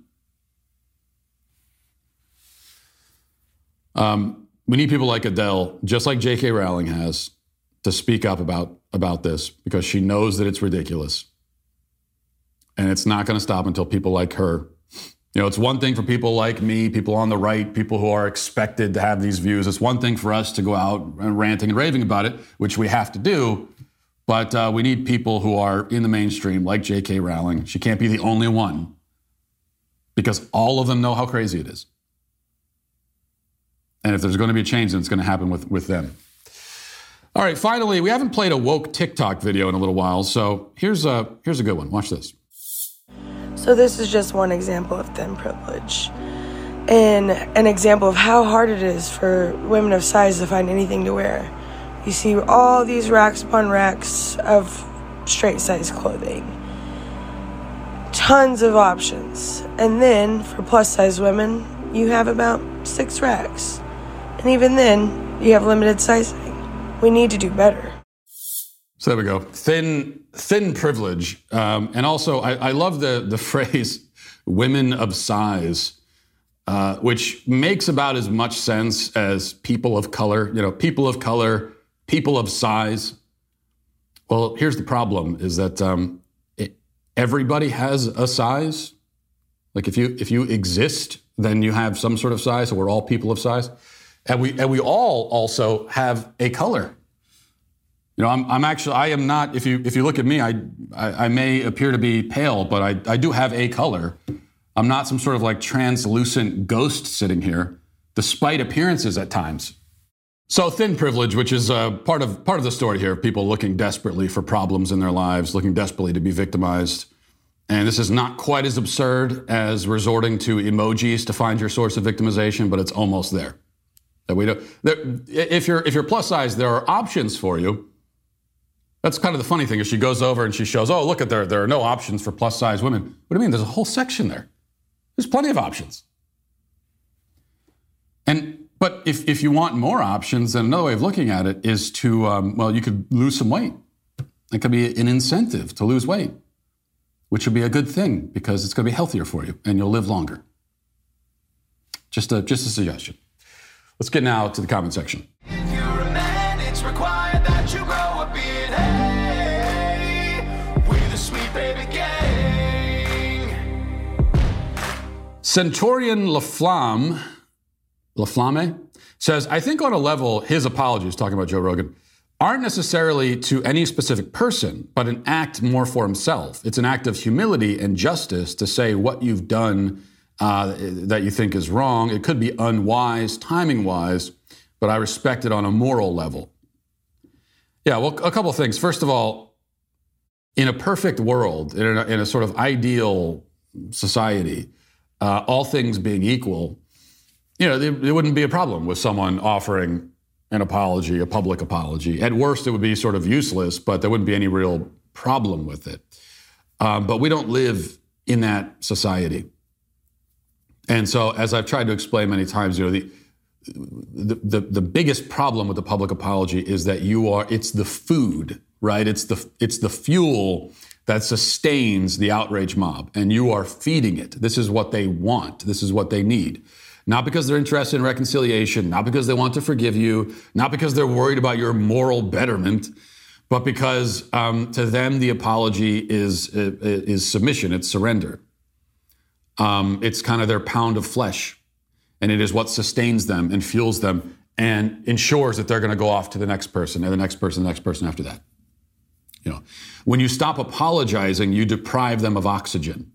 Um, we need people like Adele, just like J.K. Rowling has, to speak up about about this because she knows that it's ridiculous, and it's not going to stop until people like her you know, it's one thing for people like me, people on the right, people who are expected to have these views. It's one thing for us to go out and ranting and raving about it, which we have to do. But uh, we need people who are in the mainstream, like J.K. Rowling. She can't be the only one because all of them know how crazy it is. And if there's going to be a change, then it's going to happen with, with them. All right, finally, we haven't played a woke TikTok video in a little while, so here's a, here's a good one. Watch this. So, this is just one example of thin privilege and an example of how hard it is for women of size to find anything to wear. You see all these racks upon racks of straight size clothing, tons of options. And then for plus size women, you have about six racks. And even then, you have limited sizing. We need to do better. So there we go. Thin, thin privilege, um, and also I, I, love the the (laughs) phrase "women of size," uh, which makes about as much sense as people of color. You know, people of color, people of size. Well, here's the problem: is that um, it, everybody has a size. Like if you if you exist, then you have some sort of size. So we're all people of size, and we and we all also have a color. You know, I'm, I'm actually, I am not, if you, if you look at me, I, I, I may appear to be pale, but I, I do have a color. I'm not some sort of like translucent ghost sitting here, despite appearances at times. So thin privilege, which is uh, part of part of the story here, of people looking desperately for problems in their lives, looking desperately to be victimized. And this is not quite as absurd as resorting to emojis to find your source of victimization, but it's almost there. That we do. There, if you're if you're plus size, there are options for you. That's kind of the funny thing is she goes over and she shows, oh, look at there, there are no options for plus size women. What do you mean? There's a whole section there. There's plenty of options. And but if, if you want more options, then another way of looking at it is to, um, well, you could lose some weight. It could be an incentive to lose weight, which would be a good thing because it's going to be healthier for you and you'll live longer. Just a, just a suggestion. Let's get now to the comment section. Centurion Laflamme, Laflamme says, I think on a level, his apologies, talking about Joe Rogan, aren't necessarily to any specific person, but an act more for himself. It's an act of humility and justice to say what you've done uh, that you think is wrong. It could be unwise, timing wise, but I respect it on a moral level. Yeah, well, a couple of things. First of all, in a perfect world, in a, in a sort of ideal society, uh, all things being equal, you know, there, there, wouldn't be a problem with someone offering an apology, a public apology. At worst, it would be sort of useless, but there wouldn't be any real problem with it. Um, but we don't live in that society. And so, as I've tried to explain many times, you know, the, the, the, the biggest problem with the public apology is that you are, it's the food, right? It's the, it's the fuel that sustains the outrage mob, and you are feeding it. This is what they want. This is what they need. Not because they're interested in reconciliation, not because they want to forgive you, not because they're worried about your moral betterment, but because um, to them the apology is, is submission, it's surrender. Um, it's kind of their pound of flesh, and it is what sustains them and fuels them and ensures that they're going to go off to the next person and the next person, the next person after that. You know, when you stop apologizing, you deprive them of oxygen.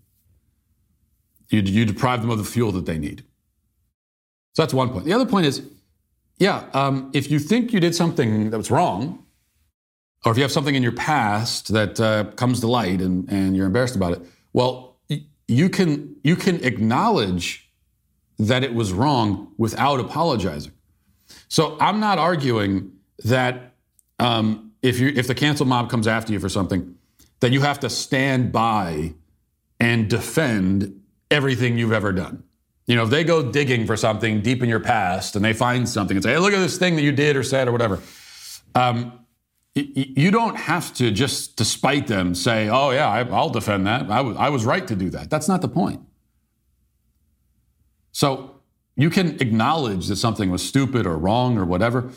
You, you deprive them of the fuel that they need. So that's one point. The other point is, yeah, um, if you think you did something that was wrong, or if you have something in your past that uh, comes to light and, and you're embarrassed about it, well, you can you can acknowledge that it was wrong without apologizing. So I'm not arguing that um, if you if the cancel mob comes after you for something, that you have to stand by and defend everything you've ever done. You know, if they go digging for something deep in your past and they find something and say, "Hey, look at this thing that you did or said or whatever," um, you don't have to just, despite them, say, "Oh yeah, I, will defend that. I was, I was right to do that." That's not the point. So you can acknowledge that something was stupid or wrong or whatever.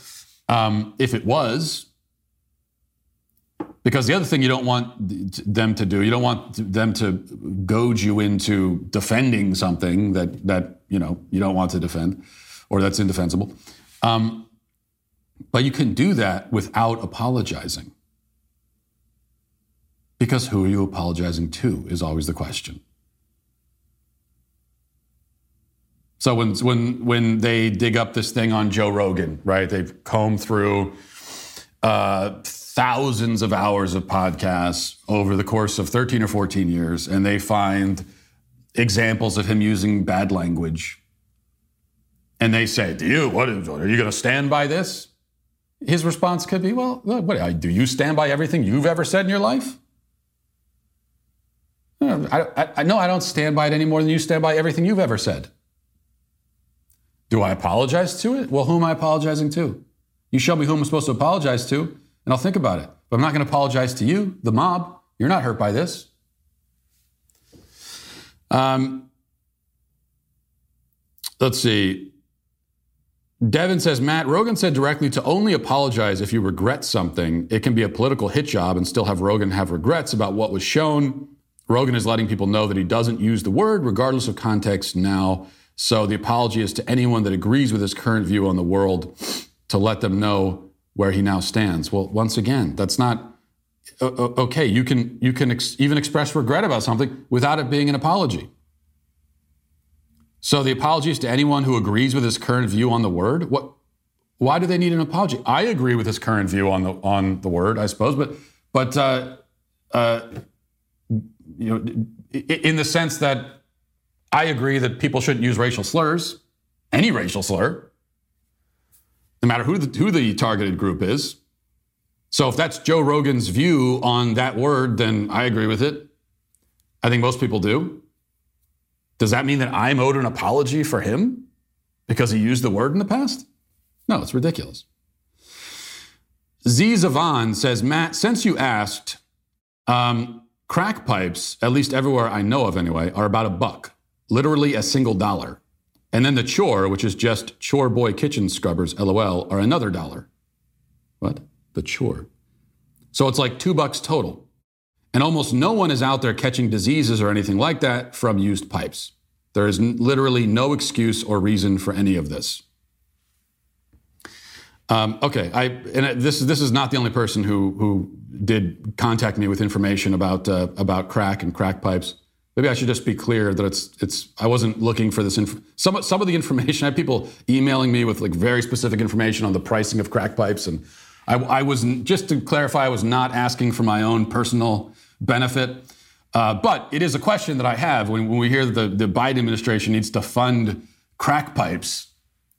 Um, if it was, because the other thing you don't want them to do, you don't want them to goad you into defending something that that you know you don't want to defend, or that's indefensible. Um, but you can do that without apologizing. Because who are you apologizing to is always the question. So when when when they dig up this thing on Joe Rogan, right? They've combed through. Uh, thousands of hours of podcasts over the course of 13 or 14 years, and they find examples of him using bad language. And they say, Do you, what are you going to stand by this? His response could be, Well, what, do you stand by everything you've ever said in your life? I, I, I, no, I don't stand by it any more than you stand by everything you've ever said. Do I apologize to it? Well, who am I apologizing to? You show me who I'm supposed to apologize to, and I'll think about it. But I'm not going to apologize to you, the mob. You're not hurt by this. Um, let's see. Devin says, Matt, Rogan said directly to only apologize if you regret something. It can be a political hit job and still have Rogan have regrets about what was shown. Rogan is letting people know that he doesn't use the word, regardless of context now. So the apology is to anyone that agrees with his current view on the world to let them know where he now stands. Well, once again, that's not okay. You can you can ex- even express regret about something without it being an apology. So the apology is to anyone who agrees with his current view on the word. What? Why do they need an apology? I agree with his current view on the on the word, I suppose, but but uh, uh, you know, in the sense that I agree that people shouldn't use racial slurs, any racial slur no matter who the, who the targeted group is. So if that's Joe Rogan's view on that word, then I agree with it. I think most people do. Does that mean that I'm owed an apology for him because he used the word in the past? No, it's ridiculous. Z Zavan says, Matt, since you asked, um, crack pipes, at least everywhere I know of anyway, are about a buck, literally a single dollar. And then the chore, which is just chore boy kitchen scrubbers, lol, are another dollar. What? The chore. So it's like two bucks total. And almost no one is out there catching diseases or anything like that from used pipes. There is literally no excuse or reason for any of this. Um, okay, I, and this, this is not the only person who, who did contact me with information about, uh, about crack and crack pipes. Maybe I should just be clear that it's it's. I wasn't looking for this. Inf- some some of the information. I have people emailing me with like very specific information on the pricing of crack pipes, and I, I was just to clarify, I was not asking for my own personal benefit. Uh, but it is a question that I have when, when we hear that the, the Biden administration needs to fund crack pipes,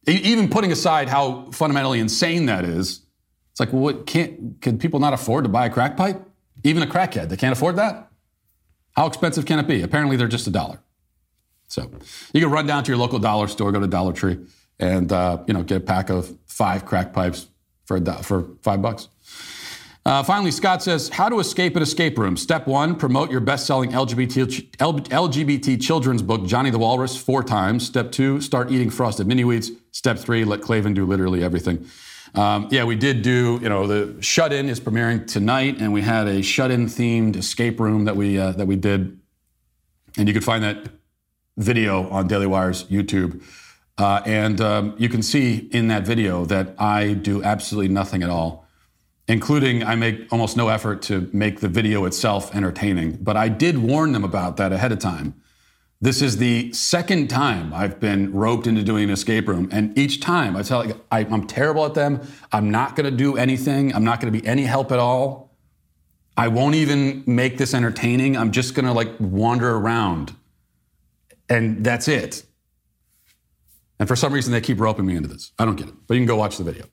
even putting aside how fundamentally insane that is. It's like, well, what can't can people not afford to buy a crack pipe? Even a crackhead, they can't afford that. How expensive can it be? Apparently, they're just a dollar. So you can run down to your local dollar store, go to Dollar Tree, and uh, you know get a pack of five crack pipes for a, for five bucks. Uh, finally, Scott says, How to escape an escape room. Step one, promote your best selling LGBT, LGBT children's book, Johnny the Walrus, four times. Step two, start eating frosted mini wheats. Step three, let Klavan do literally everything. Um, yeah, we did do, you know, the Shut In is premiering tonight, and we had a Shut In themed escape room that we, uh, that we did. And you can find that video on Daily Wire's YouTube. Uh, and um, you can see in that video that I do absolutely nothing at all including I make almost no effort to make the video itself entertaining. But I did warn them about that ahead of time. This is the second time I've been roped into doing an escape room. And each time I tell like, I, am terrible at them. I'm not going to do anything. I'm not going to be any help at all. I won't even make this entertaining. I'm just going to like wander around. And that's it. And for some reason, they keep roping me into this. I don't get it. But you can go watch the video.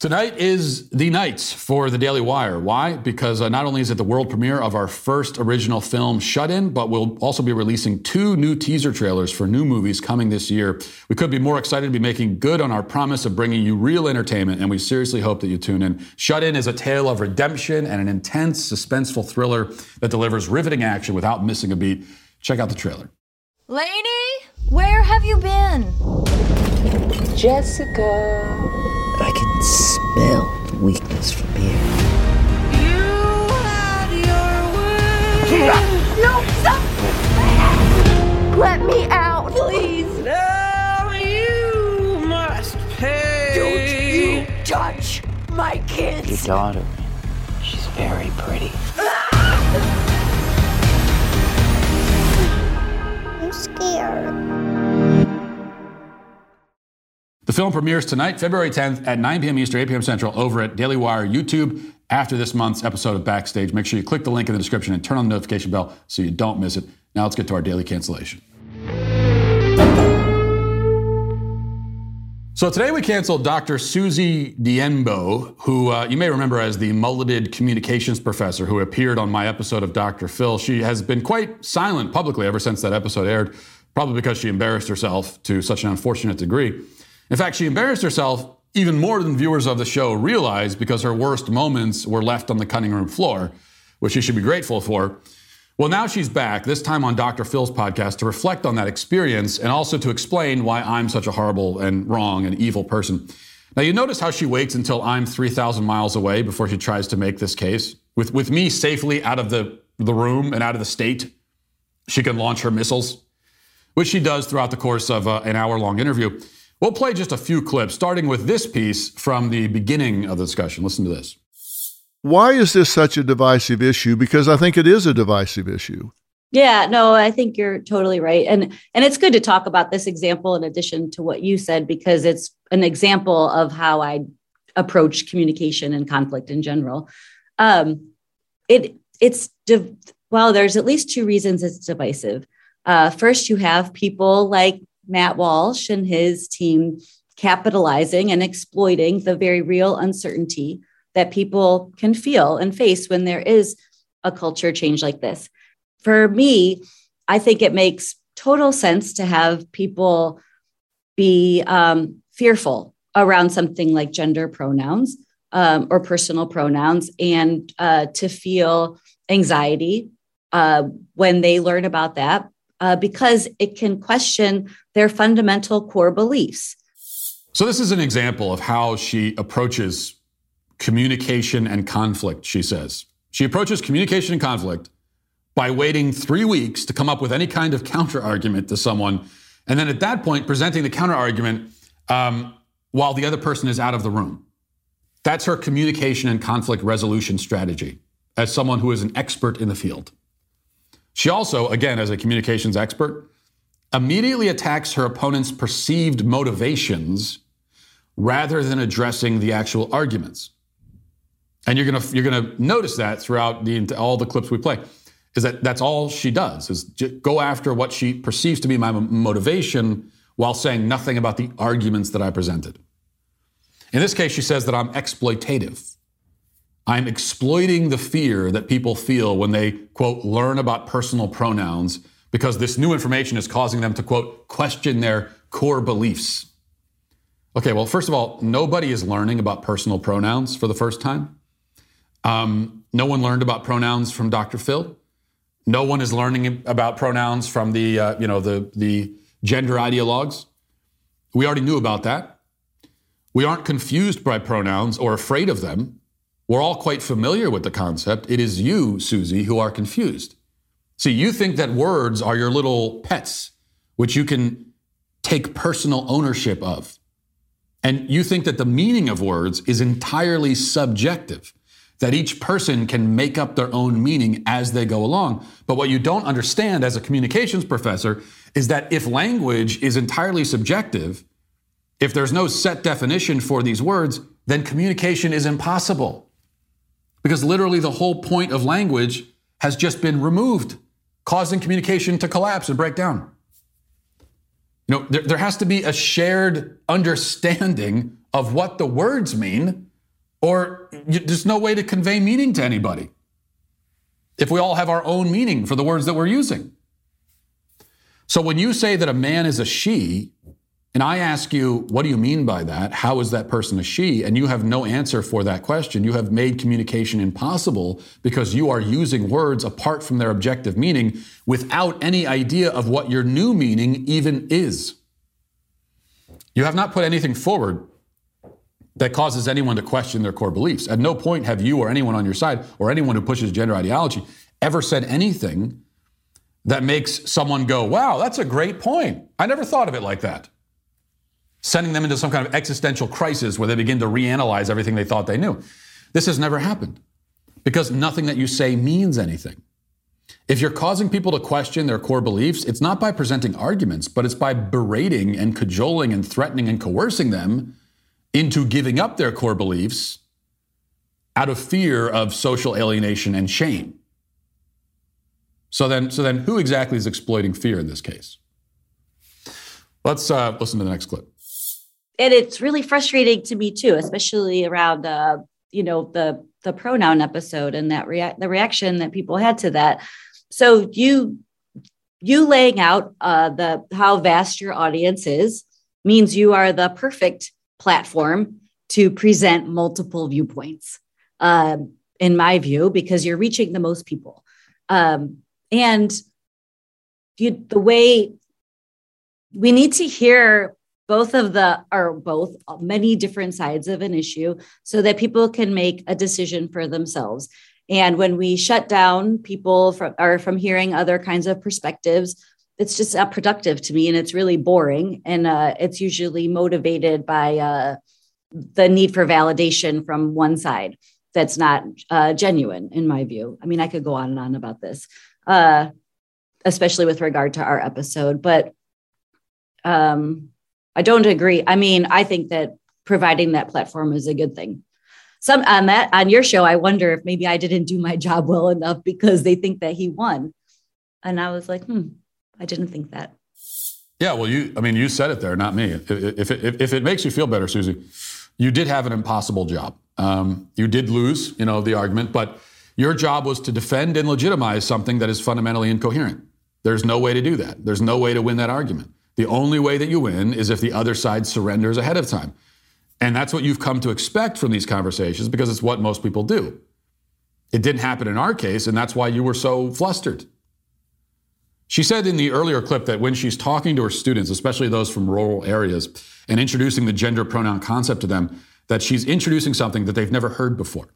Tonight is the night for the Daily Wire. Why? Because uh, not only is it the world premiere of our first original film, Shut In, but we'll also be releasing two new teaser trailers for new movies coming this year. We could be more excited to be making good on our promise of bringing you real entertainment, and we seriously hope that you tune in. Shut In is a tale of redemption and an intense, suspenseful thriller that delivers riveting action without missing a beat. Check out the trailer. Lady, where have you been? Jessica. I can smell the weakness from here. You had your way. No, stop! Let me out, please. Now you must pay. Don't you touch my kids. Your daughter, she's very pretty. I'm scared. The film premieres tonight, February 10th at 9 p.m. Eastern, 8 p.m. Central, over at Daily Wire YouTube after this month's episode of Backstage. Make sure you click the link in the description and turn on the notification bell so you don't miss it. Now let's get to our daily cancellation. So today we canceled Dr. Susie Diembo, who uh, you may remember as the mulleted communications professor who appeared on my episode of Dr. Phil. She has been quite silent publicly ever since that episode aired, probably because she embarrassed herself to such an unfortunate degree. In fact, she embarrassed herself even more than viewers of the show realized because her worst moments were left on the cutting room floor, which she should be grateful for. Well, now she's back, this time on Dr. Phil's podcast, to reflect on that experience and also to explain why I'm such a horrible and wrong and evil person. Now, you notice how she waits until I'm 3,000 miles away before she tries to make this case. With, with me safely out of the, the room and out of the state, she can launch her missiles, which she does throughout the course of uh, an hour long interview. We'll play just a few clips, starting with this piece from the beginning of the discussion. Listen to this. Why is this such a divisive issue? Because I think it is a divisive issue. Yeah, no, I think you're totally right. And and it's good to talk about this example in addition to what you said because it's an example of how I approach communication and conflict in general. Um, it it's div- well, there's at least two reasons it's divisive. Uh, first, you have people like Matt Walsh and his team capitalizing and exploiting the very real uncertainty that people can feel and face when there is a culture change like this. For me, I think it makes total sense to have people be um, fearful around something like gender pronouns um, or personal pronouns and uh, to feel anxiety uh, when they learn about that uh, because it can question their fundamental core beliefs. So, this is an example of how she approaches communication and conflict, she says. She approaches communication and conflict by waiting three weeks to come up with any kind of counter argument to someone. And then at that point, presenting the counter argument um, while the other person is out of the room. That's her communication and conflict resolution strategy as someone who is an expert in the field. She also, again, as a communications expert, immediately attacks her opponent's perceived motivations rather than addressing the actual arguments. And you're gonna you're gonna notice that throughout the all the clips we play, is that that's all she does is go after what she perceives to be my motivation while saying nothing about the arguments that I presented. In this case, she says that I'm exploitative. I'm exploiting the fear that people feel when they, quote, learn about personal pronouns because this new information is causing them to, quote, question their core beliefs. Okay, well, first of all, nobody is learning about personal pronouns for the first time. Um, no one learned about pronouns from Dr. Phil. No one is learning about pronouns from the, uh, you know, the, the gender ideologues. We already knew about that. We aren't confused by pronouns or afraid of them. We're all quite familiar with the concept. It is you, Susie, who are confused. See, you think that words are your little pets, which you can take personal ownership of. And you think that the meaning of words is entirely subjective, that each person can make up their own meaning as they go along. But what you don't understand as a communications professor is that if language is entirely subjective, if there's no set definition for these words, then communication is impossible. Because literally the whole point of language has just been removed, causing communication to collapse and break down. You know, there, there has to be a shared understanding of what the words mean, or there's no way to convey meaning to anybody. If we all have our own meaning for the words that we're using. So when you say that a man is a she, and I ask you, what do you mean by that? How is that person a she? And you have no answer for that question. You have made communication impossible because you are using words apart from their objective meaning without any idea of what your new meaning even is. You have not put anything forward that causes anyone to question their core beliefs. At no point have you or anyone on your side or anyone who pushes gender ideology ever said anything that makes someone go, wow, that's a great point. I never thought of it like that sending them into some kind of existential crisis where they begin to reanalyze everything they thought they knew. This has never happened because nothing that you say means anything. If you're causing people to question their core beliefs, it's not by presenting arguments, but it's by berating and cajoling and threatening and coercing them into giving up their core beliefs out of fear of social alienation and shame. So then, so then who exactly is exploiting fear in this case? Let's uh, listen to the next clip and it's really frustrating to me too, especially around uh, you know the the pronoun episode and that react the reaction that people had to that. So you you laying out uh, the how vast your audience is means you are the perfect platform to present multiple viewpoints, um, in my view, because you're reaching the most people, um, and you, the way we need to hear both of the are both many different sides of an issue so that people can make a decision for themselves. And when we shut down people from or from hearing other kinds of perspectives it's just not productive to me and it's really boring and uh, it's usually motivated by uh, the need for validation from one side that's not uh, genuine in my view. I mean i could go on and on about this uh, especially with regard to our episode but um, I don't agree. I mean, I think that providing that platform is a good thing. Some on that on your show, I wonder if maybe I didn't do my (laughs) job well enough because they think that he won. And I was like, hmm, I didn't think that. Yeah, well, you, I mean, you said it there, not me. If, if, if, if it makes you feel better, Susie, you did have an impossible job. Um, you did lose, you know, the argument, but your job was to defend and legitimize something that is fundamentally incoherent. There's no way to do that. There's no way to win that argument. The only way that you win is if the other side surrenders ahead of time. And that's what you've come to expect from these conversations because it's what most people do. It didn't happen in our case, and that's why you were so flustered. She said in the earlier clip that when she's talking to her students, especially those from rural areas, and introducing the gender pronoun concept to them, that she's introducing something that they've never heard before.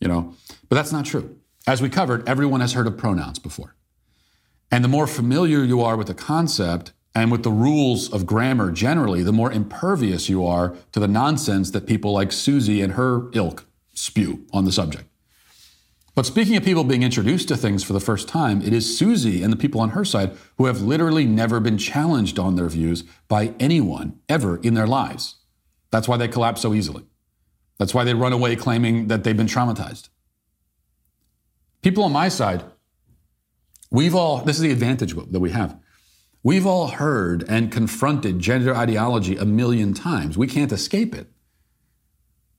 You know, but that's not true. As we covered, everyone has heard of pronouns before. And the more familiar you are with the concept, and with the rules of grammar generally, the more impervious you are to the nonsense that people like Susie and her ilk spew on the subject. But speaking of people being introduced to things for the first time, it is Susie and the people on her side who have literally never been challenged on their views by anyone ever in their lives. That's why they collapse so easily. That's why they run away claiming that they've been traumatized. People on my side, we've all, this is the advantage that we have. We've all heard and confronted gender ideology a million times. We can't escape it.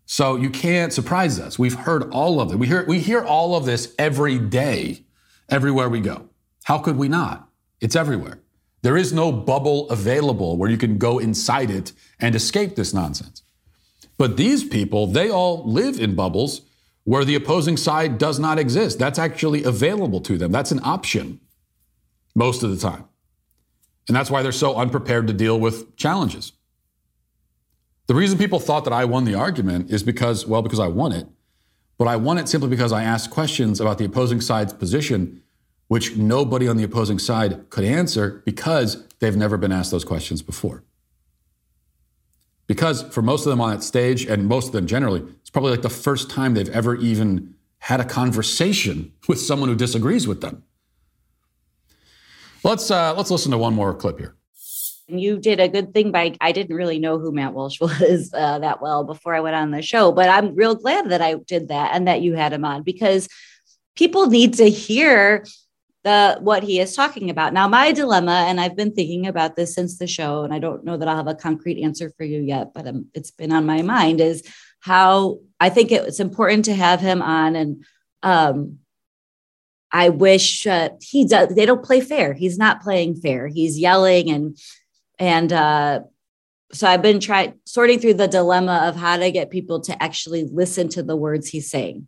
So you can't surprise us. We've heard all of it. We hear, we hear all of this every day, everywhere we go. How could we not? It's everywhere. There is no bubble available where you can go inside it and escape this nonsense. But these people, they all live in bubbles where the opposing side does not exist. That's actually available to them. That's an option most of the time. And that's why they're so unprepared to deal with challenges. The reason people thought that I won the argument is because, well, because I won it, but I won it simply because I asked questions about the opposing side's position, which nobody on the opposing side could answer because they've never been asked those questions before. Because for most of them on that stage, and most of them generally, it's probably like the first time they've ever even had a conversation (laughs) with someone who disagrees with them. Let's uh, let's listen to one more clip here. You did a good thing by I didn't really know who Matt Walsh (laughs) was uh, that well before I went on the show, but I'm real glad that I did that and that you had him on because people need to hear the what he is talking about. Now, my dilemma, and I've been thinking about this since the show, and I don't know that I'll have a concrete answer for you yet, but um, it's been on my mind is how I think it's important to have him on and um, I wish uh, he does. They don't play fair. He's not playing fair. He's yelling and and uh, so I've been trying sorting through the dilemma of how to get people to actually listen to the words he's saying.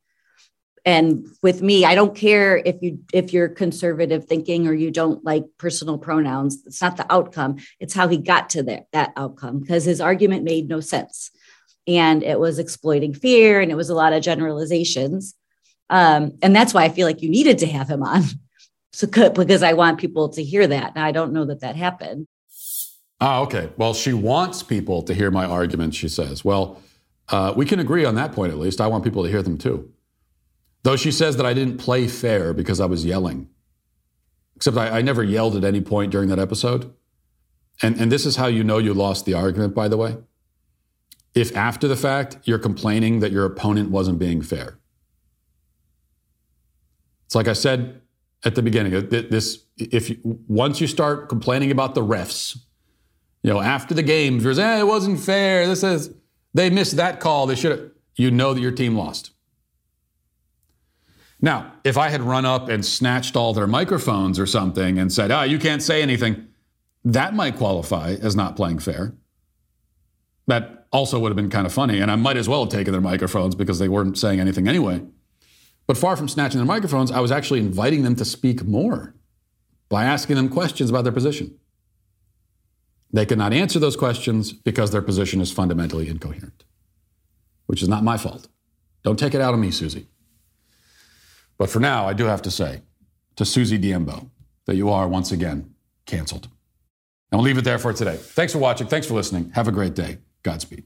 And with me, I don't care if you if you're conservative thinking or you don't like personal pronouns. It's not the outcome. It's how he got to that that outcome because his argument made no sense, and it was exploiting fear and it was a lot of generalizations. Um, and that's why I feel like you needed to have him on. (laughs) So because I want people to hear that. I don't know that that happened. Ah, okay. Well, she wants people to hear my arguments, she says. Well, uh, we can agree on that point at least. I want people to hear them too. Though she says that I didn't play fair because I was yelling. Except I, I never yelled at any point during that episode. And, and this is how you know you lost the argument, by the way. If after the fact you're complaining that your opponent wasn't being fair. Like I said at the beginning. This, if you, once you start complaining about the refs, you know, after the game, you're saying, eh, it wasn't fair. This is they missed that call. They should have. You know that your team lost. Now, if I had run up and snatched all their microphones or something and said, "Ah, oh, you can't say anything," that might qualify as not playing fair. That also would have been kind of funny, and I might as well have taken their microphones because they weren't saying anything anyway. But far from snatching their microphones, I was actually inviting them to speak more by asking them questions about their position. They could not answer those questions because their position is fundamentally incoherent, which is not my fault. Don't take it out on me, Susie. But for now, I do have to say to Susie Diembo that you are once again canceled. And we'll leave it there for today. Thanks for watching. Thanks for listening. Have a great day. Godspeed.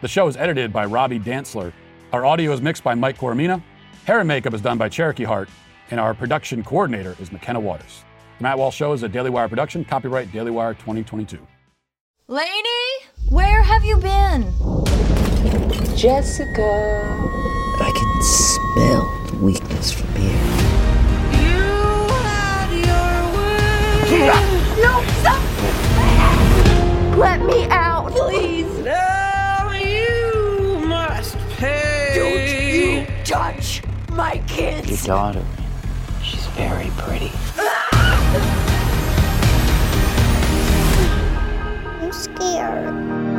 The show is edited by Robbie Dantzler. Our audio is mixed by Mike Coromina. Hair and makeup is done by Cherokee Hart. And our production coordinator is McKenna Waters. The Matt Walsh Show is a Daily Wire production, copyright Daily Wire 2022. Lainey, where have you been? Jessica. I can smell the weakness from here. You had your way. (laughs) No, stop! Let me out, please. Touch my kids. Your daughter. She's very pretty. I'm scared.